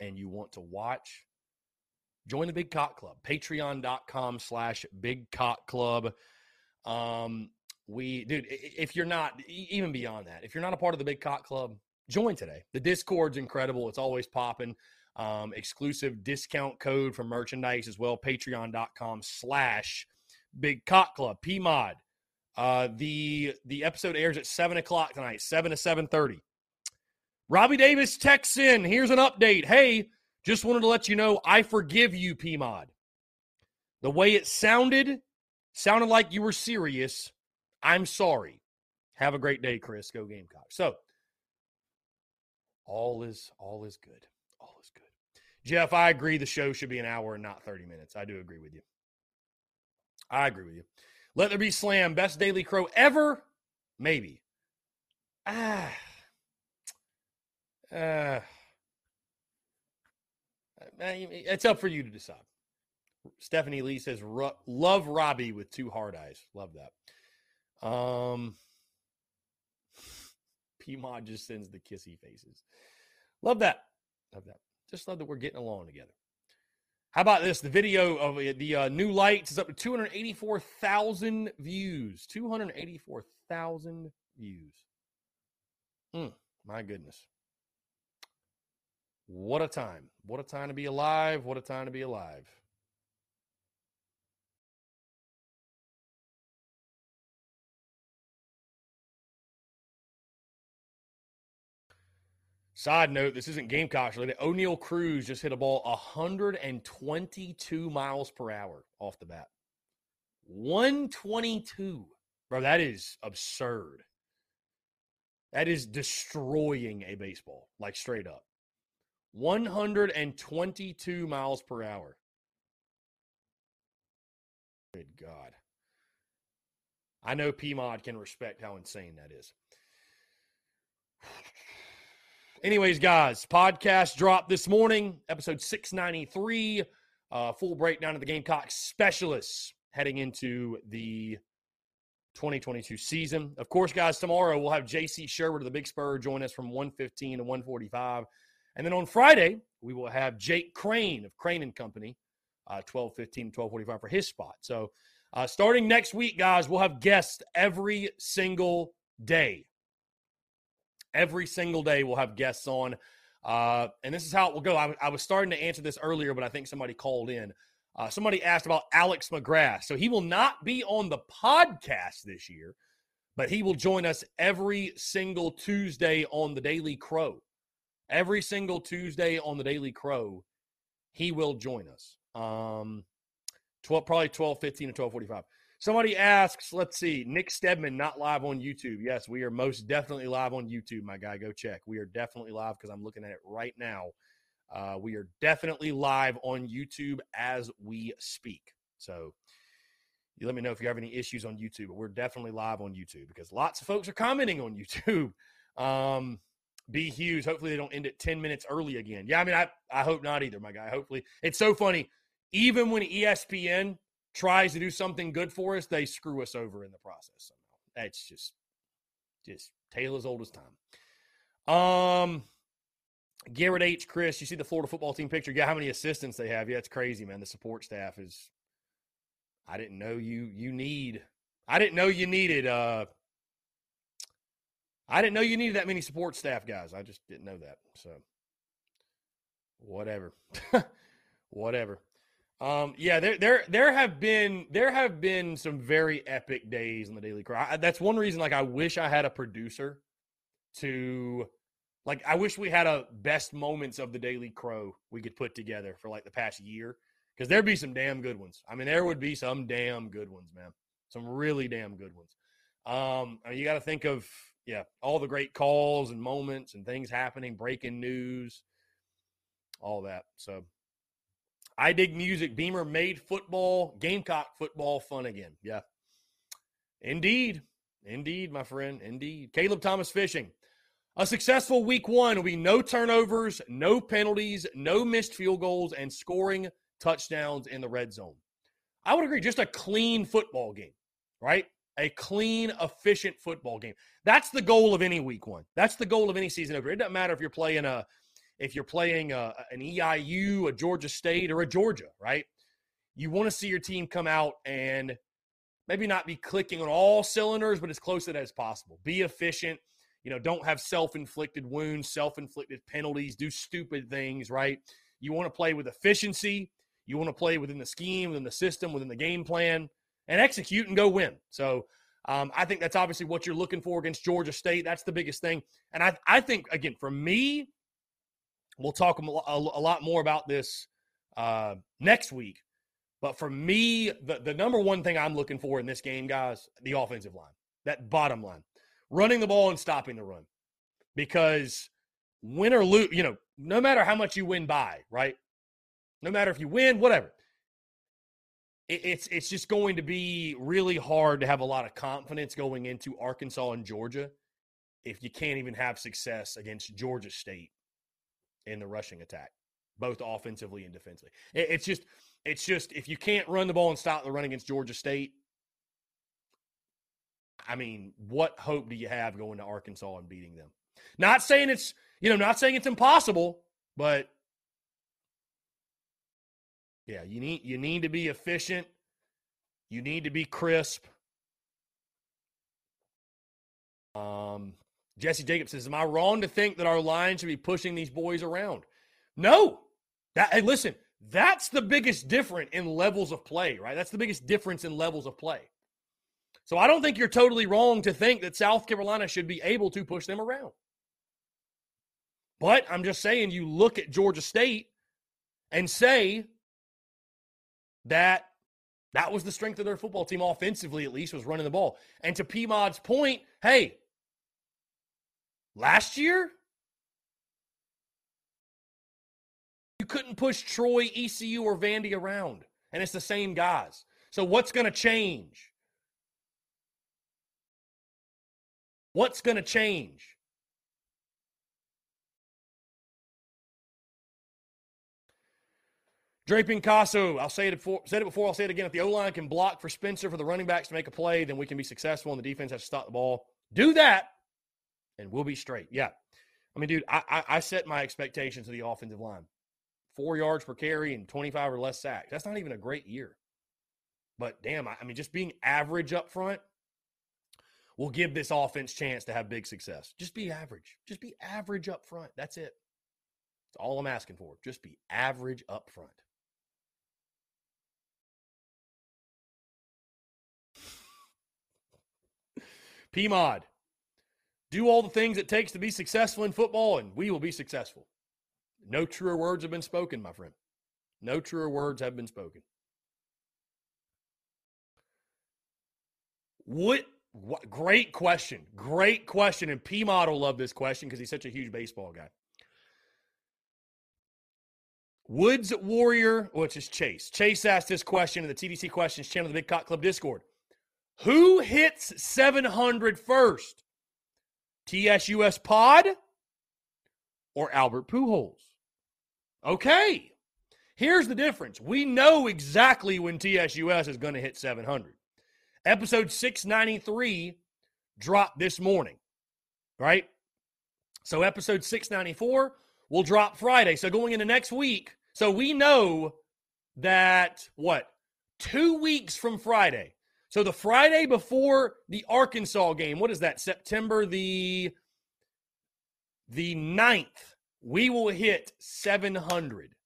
and you want to watch, join the Big Cock Club. Patreon.com slash Big Cock Club. Um, we, dude, if you're not, even beyond that, if you're not a part of the Big Cock Club, join today. The Discord's incredible. It's always popping. Um, exclusive discount code for merchandise as well. Patreon.com slash Big Cock Club. PMod. Uh, the the episode airs at seven o'clock tonight, seven to seven thirty. Robbie Davis texts in. Here's an update. Hey, just wanted to let you know I forgive you, PMod. The way it sounded, sounded like you were serious. I'm sorry. Have a great day, Chris. Go Gamecocks. So all is all is good. All is good. Jeff, I agree the show should be an hour and not 30 minutes. I do agree with you. I agree with you. Let there be slam. Best Daily Crow ever? Maybe. Ah. Uh, it's up for you to decide. Stephanie Lee says, "Love Robbie with two hard eyes." Love that. Um, Pmod just sends the kissy faces. Love that. Love that. Just love that we're getting along together. How about this? The video of the uh, new lights is up to 284,000 views. 284,000 views. Mm, my goodness. What a time. What a time to be alive. What a time to be alive. Side note, this isn't Gamecocks related. Oneil Cruz just hit a ball 122 miles per hour off the bat. 122. Bro, that is absurd. That is destroying a baseball, like straight up. 122 miles per hour. Good God. I know PMod can respect how insane that is. Anyways, guys, podcast dropped this morning, episode 693. Uh, full breakdown of the Gamecock specialists heading into the 2022 season. Of course, guys, tomorrow we'll have JC Shurburtt of the Big Spur join us from 115 to 145. And then on Friday, we will have Jake Crane of Crane and Company, uh, 1215 to 1245 for his spot. So uh, starting next week, guys, we'll have guests every single day. Every single day, we'll have guests on. Uh, and this is how it will go. I, I was starting to answer this earlier, but I think somebody called in. Uh, somebody asked about Alex McGrath. So he will not be on the podcast this year, but he will join us every single Tuesday on the Daily Crow. Every single Tuesday on the Daily Crow, he will join us. Um, 12, probably 12, 15 to 12, 45. Somebody asks, let's see, Nick Stedman not live on YouTube. Yes, we are most definitely live on YouTube, my guy. Go check. We are definitely live because I'm looking at it right now. Uh, we are definitely live on YouTube as we speak. So you let me know if you have any issues on YouTube, but we're definitely live on YouTube because lots of folks are commenting on YouTube. Um, B Hughes, hopefully they don't end it 10 minutes early again. Yeah, I mean, I, I hope not either, my guy. Hopefully. It's so funny. Even when ESPN tries to do something good for us, they screw us over in the process somehow. That's just, just tale as old as time. Um, Garrett H. Chris, you see the Florida football team picture? Yeah, how many assistants they have? Yeah, it's crazy, man. The support staff is. I didn't know you you need. I didn't know you needed. uh I didn't know you needed that many support staff guys. I just didn't know that. So, whatever, whatever. Um, yeah, there, there, there have been there have been some very epic days in the Daily Crow. I, that's one reason. Like, I wish I had a producer to, like, I wish we had a best moments of the Daily Crow we could put together for like the past year because there'd be some damn good ones. I mean, there would be some damn good ones, man. Some really damn good ones. Um, you got to think of yeah, all the great calls and moments and things happening, breaking news, all that. So I dig music. Beamer made football, Gamecock football fun again. Yeah. Indeed. Indeed, my friend. Indeed. Caleb Thomas fishing. A successful week one will be no turnovers, no penalties, no missed field goals, and scoring touchdowns in the red zone. I would agree. Just a clean football game, right? A clean, efficient football game. That's the goal of any week one. That's the goal of any season opener. It doesn't matter if you're playing a if you're playing a, an EIU, a Georgia State, or a Georgia, right? You want to see your team come out and maybe not be clicking on all cylinders, but as close to that as possible. Be efficient. You know, don't have self-inflicted wounds, self-inflicted penalties, do stupid things, right? You want to play with efficiency. You want to play within the scheme, within the system, within the game plan and execute and go win. So um, I think that's obviously what you're looking for against Georgia State. That's the biggest thing. And I, I think, again, for me, we'll talk a, a lot more about this uh, next week. But for me, the, the number one thing I'm looking for in this game, guys, the offensive line, that bottom line, running the ball and stopping the run. Because win or lose, you know, no matter how much you win by, right? No matter if you win, whatever it's it's just going to be really hard to have a lot of confidence going into Arkansas and Georgia if you can't even have success against Georgia State in the rushing attack, both offensively and defensively. It's just it's just if you can't run the ball and stop the run against Georgia State, I mean, what hope do you have going to Arkansas and beating them? Not saying it's you know, not saying it's impossible, but yeah, you need you need to be efficient. You need to be crisp. Um, Jesse Jacobs says, "Am I wrong to think that our line should be pushing these boys around?" No. That hey, listen, that's the biggest difference in levels of play, right? That's the biggest difference in levels of play. So I don't think you're totally wrong to think that South Carolina should be able to push them around. But I'm just saying, you look at Georgia State and say that that was the strength of their football team offensively, at least, was running the ball. And to PMod's point, hey, last year, you couldn't push Troy, ECU, or Vandy around. And it's the same guys. So what's going to change? What's going to change? Draping Casso, I'll say it before, said it before, I'll say it again. If the O line can block for Spencer for the running backs to make a play, then we can be successful, and the defense has to stop the ball. Do that, and we'll be straight. Yeah, I mean, dude, I, I, I set my expectations of the offensive line: four yards per carry and twenty-five or less sacks. That's not even a great year, but damn, I, I mean, just being average up front will give this offense chance to have big success. Just be average. Just be average up front. That's it. That's all I'm asking for. Just be average up front. PMod, do all the things it takes to be successful in football, and we will be successful. No truer words have been spoken, my friend. No truer words have been spoken. What, what great question. Great question. And PMod'll love this question because he's such a huge baseball guy. Woods Warrior, which is Chase. Chase asked this question in the TDC Questions channel, the Big Cock Club Discord. Who hits 700 first? TSUS Pod or Albert Pujols? Okay. Here's the difference. We know exactly when TSUS is going to hit 700. Episode 693 dropped this morning, right? So episode 694 will drop Friday. So going into next week, so we know that what? 2 weeks from Friday. So the Friday before the Arkansas game, what is that? September the the 9th, we will hit 700.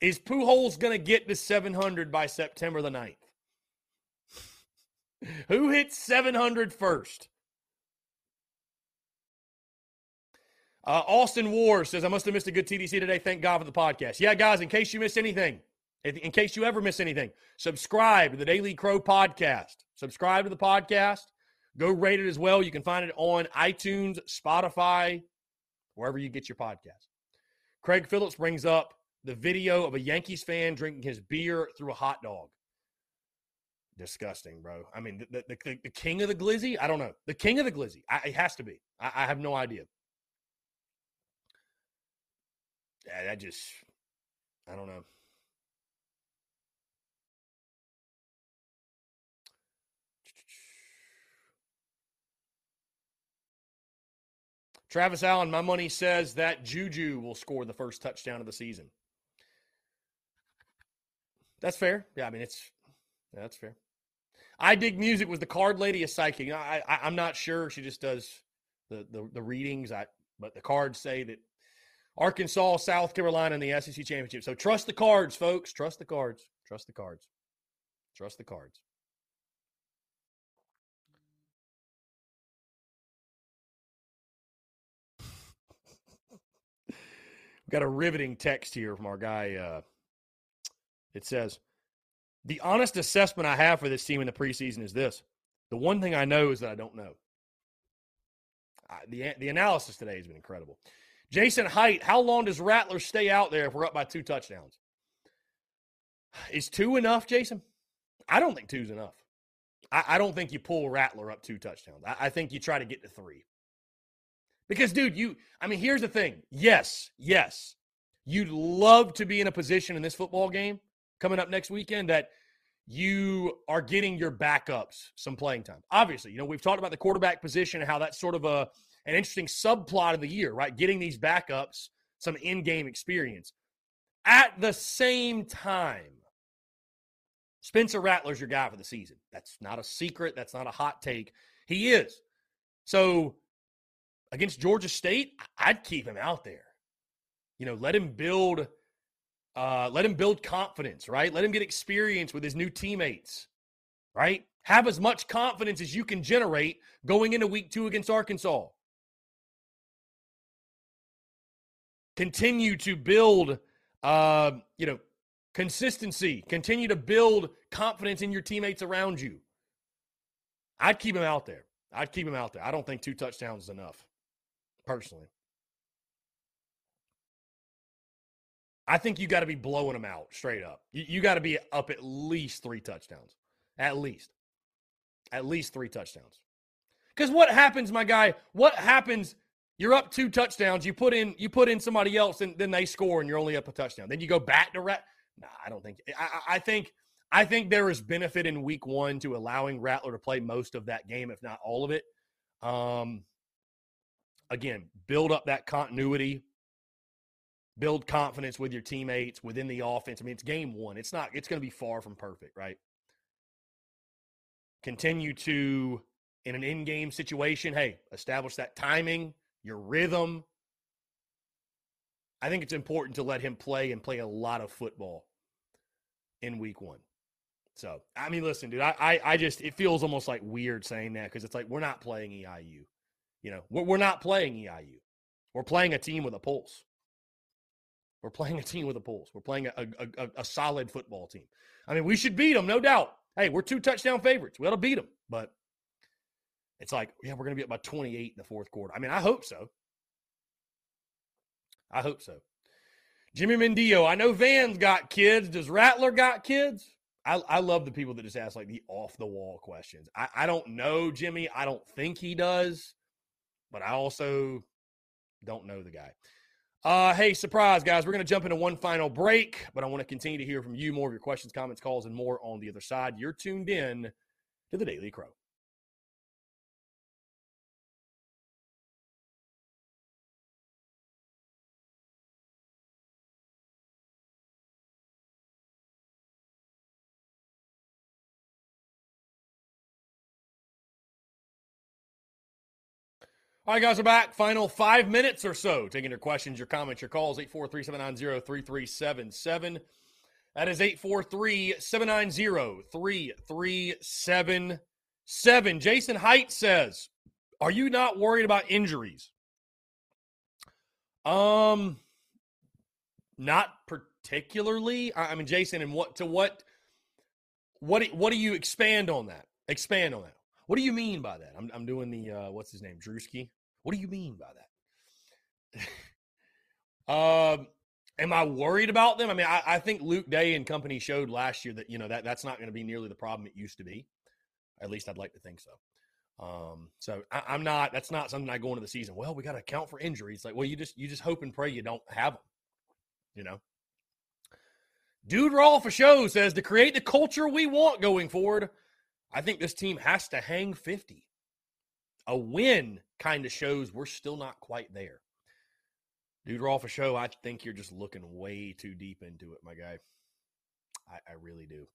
Is Pujols going to get to 700 by September the 9th? Who hits 700 first? Uh, Austin War says, I must have missed a good TDC today. Thank God for the podcast. Yeah, guys, in case you missed anything, in case you ever miss anything, subscribe to the Daily Crow podcast. Subscribe to the podcast. Go rate it as well. You can find it on iTunes, Spotify, wherever you get your podcast. Craig Phillips brings up the video of a Yankees fan drinking his beer through a hot dog. Disgusting, bro. I mean, the, the, the, the king of the glizzy? I don't know. The king of the glizzy. I, it has to be. I, I have no idea. I, I just, I don't know. Travis Allen, my money says that Juju will score the first touchdown of the season. That's fair. Yeah, I mean it's yeah, that's fair. I dig music. Was the card lady a psychic? I, I am not sure. She just does the, the the readings. I but the cards say that Arkansas, South Carolina, in the SEC championship. So trust the cards, folks. Trust the cards. Trust the cards. Trust the cards. Got a riveting text here from our guy. Uh, it says, The honest assessment I have for this team in the preseason is this. The one thing I know is that I don't know. I, the, the analysis today has been incredible. Jason Height, how long does Rattler stay out there if we're up by two touchdowns? Is two enough, Jason? I don't think two's enough. I, I don't think you pull Rattler up two touchdowns. I, I think you try to get to three. Because, dude, you, I mean, here's the thing. Yes, yes, you'd love to be in a position in this football game coming up next weekend that you are getting your backups some playing time. Obviously, you know, we've talked about the quarterback position and how that's sort of a an interesting subplot of the year, right? Getting these backups some in-game experience. At the same time, Spencer Rattler's your guy for the season. That's not a secret, that's not a hot take. He is. So, against Georgia State, I'd keep him out there. You know, let him build uh, let him build confidence, right? Let him get experience with his new teammates, right? Have as much confidence as you can generate going into week two against Arkansas. Continue to build, uh, you know, consistency. Continue to build confidence in your teammates around you. I'd keep him out there. I'd keep him out there. I don't think two touchdowns is enough, personally. I think you got to be blowing them out straight up. You, you got to be up at least three touchdowns. At least. At least three touchdowns. Because what happens, my guy? What happens? You're up two touchdowns. You put in you put in somebody else, and then they score, and you're only up a touchdown. Then you go back to rat. Nah, I don't think. I, I think I think there is benefit in week one to allowing Rattler to play most of that game, if not all of it. Um, again, build up that continuity build confidence with your teammates within the offense. I mean, it's game one. It's not, it's going to be far from perfect, right? Continue to, in an in game situation, hey, establish that timing, your rhythm. I think it's important to let him play and play a lot of football in week one. So, I mean, listen, dude, I, I, I just, it feels almost like weird saying that because it's like we're not playing EIU. You know, we're, not playing EIU. We're playing a team with a pulse. We're playing a team with a pulse. We're playing a, a, a, a, solid football team. I mean, we should beat them, no doubt. Hey, we're two touchdown favorites. We ought to beat them. But it's like, yeah, we're going to be up by 28 in the fourth quarter. I mean, I hope so. I hope so. Jimmy Mendio, I know Vann's got kids. Does Rattler got kids? I, I love the people that just ask like the off the wall questions. I, I don't know Jimmy. I don't think he does, but I also don't know the guy. Uh, hey, surprise, guys. We're going to jump into one final break, but I want to continue to hear from you more of your questions, comments, calls, and more on the other side. You're tuned in to the Daily Crow. All right, guys, we're back. Final five minutes or so. Taking your questions, your comments, your calls. 843 790 3377. That is 843 790 3377. Jason Height says, Are you not worried about injuries? Um, not particularly. I mean, Jason, and what to what what what do you expand on that? Expand on that. What do you mean by that? I'm, I'm doing the uh, what's his name, Drewski. What do you mean by that? um, am I worried about them? I mean, I, I, think Luke Day and company showed last year that you know that that's not going to be nearly the problem it used to be. At least I'd like to think so. Um, so I, am not. That's not something I go into the season. Well, we got to account for injuries. Like, well, you just you just hope and pray you don't have them. You know. Dude Raw for show says to create the culture we want going forward. I think this team has to hang 50 a win kind of shows we're still not quite there. Dude, Raw a show. I think you're just looking way too deep into it, my guy. I, I really do.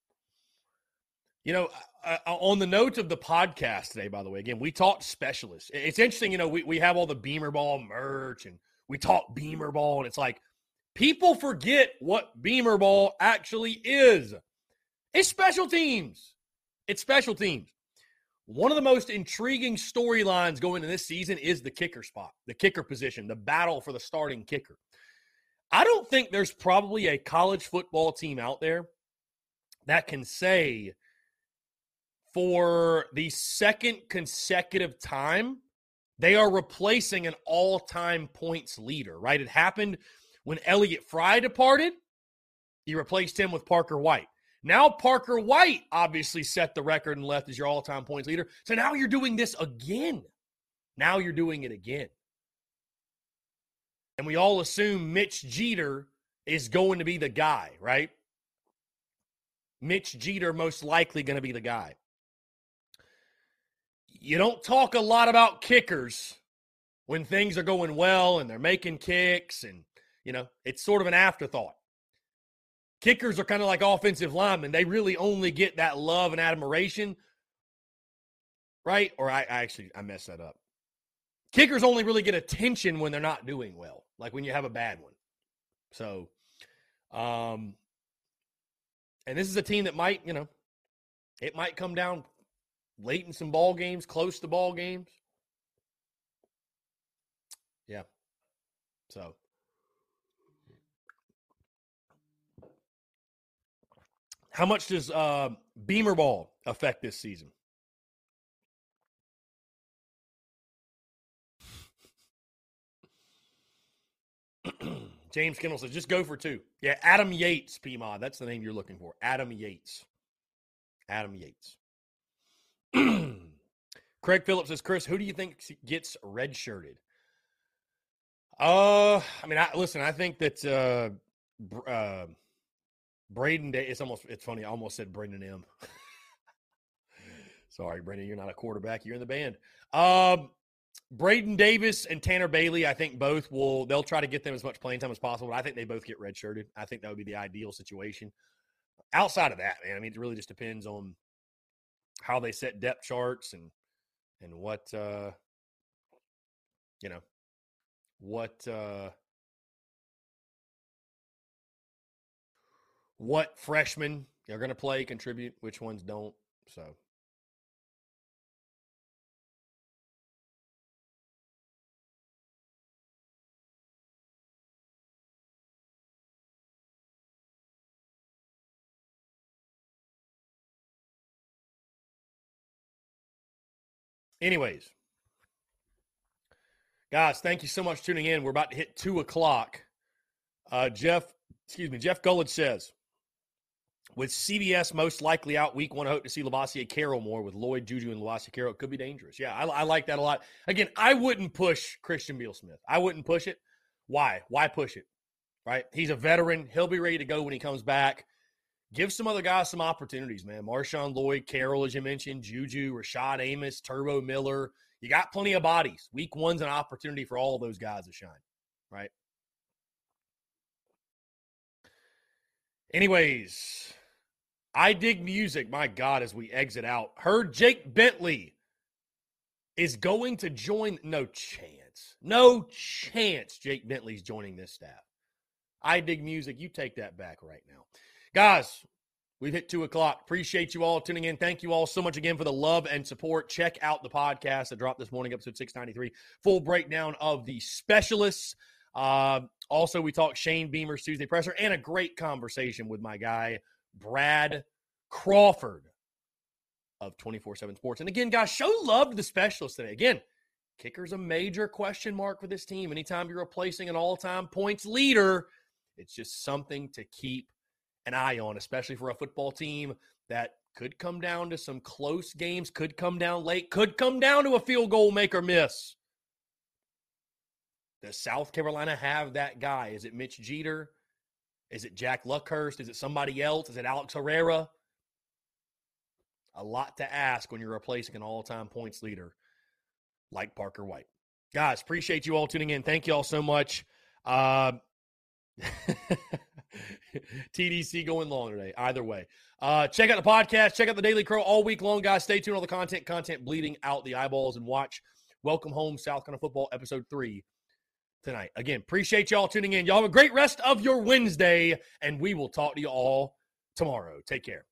You know, uh, on the note of the podcast today, by the way, again, we talked specialists. It's interesting, you know, we, we have all the Beamer Ball merch and we talk Beamer Ball, and it's like people forget what Beamer Ball actually is. It's special teams. It's special teams. One of the most intriguing storylines going into this season is the kicker spot, the kicker position, the battle for the starting kicker. I don't think there's probably a college football team out there that can say for the second consecutive time they are replacing an all time points leader, right? It happened when Elliott Fry departed. He replaced him with Parker White. Now Parker White obviously set the record and left as your all-time points leader. So now you're doing this again. Now you're doing it again. And we all assume Mitch Jeter is going to be the guy, right? Mitch Jeter most likely going to be the guy. You don't talk a lot about kickers when things are going well and they're making kicks and you know, it's sort of an afterthought kickers are kind of like offensive linemen. They really only get that love and admiration, right? Or I, I actually I messed that up. Kickers only really get attention when they're not doing well, like when you have a bad one. So, um, and this is a team that might, you know, it might come down late in some ball games, close to ball games. Yeah. So How much does uh, Beamer Ball affect this season? James Kendall says, just go for two. Yeah, Adam Yates, PMod. That's the name you're looking for. Adam Yates. Adam Yates. Craig Phillips says, Chris, who do you think gets redshirted? Uh, I mean, I listen, I think that uh, uh Braden Day. It's almost it's funny. I almost said Brendan M. Sorry, Brendan, you're not a quarterback. You're in the band. Um, Braden Davis and Tanner Bailey, I think both will they'll try to get them as much playing time as possible. But I think they both get redshirted. I think that would be the ideal situation. Outside of that, man, I mean, it really just depends on how they set depth charts and and what uh you know what uh what freshmen are going to play, contribute, which ones don't. So Anyways, guys, thank you so much for tuning in. We're about to hit two o'clock. Uh, Jeff, excuse me, Jeff Gullidge says, with CBS most likely out week one, I hope to see Lovasea Carroll more with Lloyd, Juju, and Lovasea Carroll. It could be dangerous. Yeah, I, I like that a lot. Again, I wouldn't push Christian Beal Smith. I wouldn't push it. Why? Why push it? Right? He's a veteran. He'll be ready to go when he comes back. Give some other guys some opportunities, man. Marshawn Lloyd, Carroll, as you mentioned, Juju, Rashad Amos, Turbo Miller. You got plenty of bodies. Week one's an opportunity for all those guys to shine, right? Anyways, I dig music. My God, as we exit out, heard Jake Bentley is going to join. No chance. No chance Jake Bentley's joining this staff. I dig music. You take that back right now. Guys, we've hit two o'clock. Appreciate you all tuning in. Thank you all so much again for the love and support. Check out the podcast that dropped this morning, episode 693. Full breakdown of the specialists. Uh, also, we talked Shane Beamer's Tuesday presser and a great conversation with my guy, Brad Crawford of 24 7 Sports. And again, guys, show love to the specialist today. Again, kicker's a major question mark for this team. Anytime you're replacing an all time points leader, it's just something to keep an eye on, especially for a football team that could come down to some close games, could come down late, could come down to a field goal make or miss. Does South Carolina have that guy? Is it Mitch Jeter? Is it Jack Luckhurst? Is it somebody else? Is it Alex Herrera? A lot to ask when you're replacing an all time points leader like Parker White. Guys, appreciate you all tuning in. Thank you all so much. Uh, TDC going long today. Either way. Uh, check out the podcast. Check out the Daily Crow all week long, guys. Stay tuned on the content. Content bleeding out the eyeballs and watch Welcome Home South Carolina Football episode three tonight. Again, appreciate y'all tuning in. Y'all have a great rest of your Wednesday, and we will talk to you all tomorrow. Take care.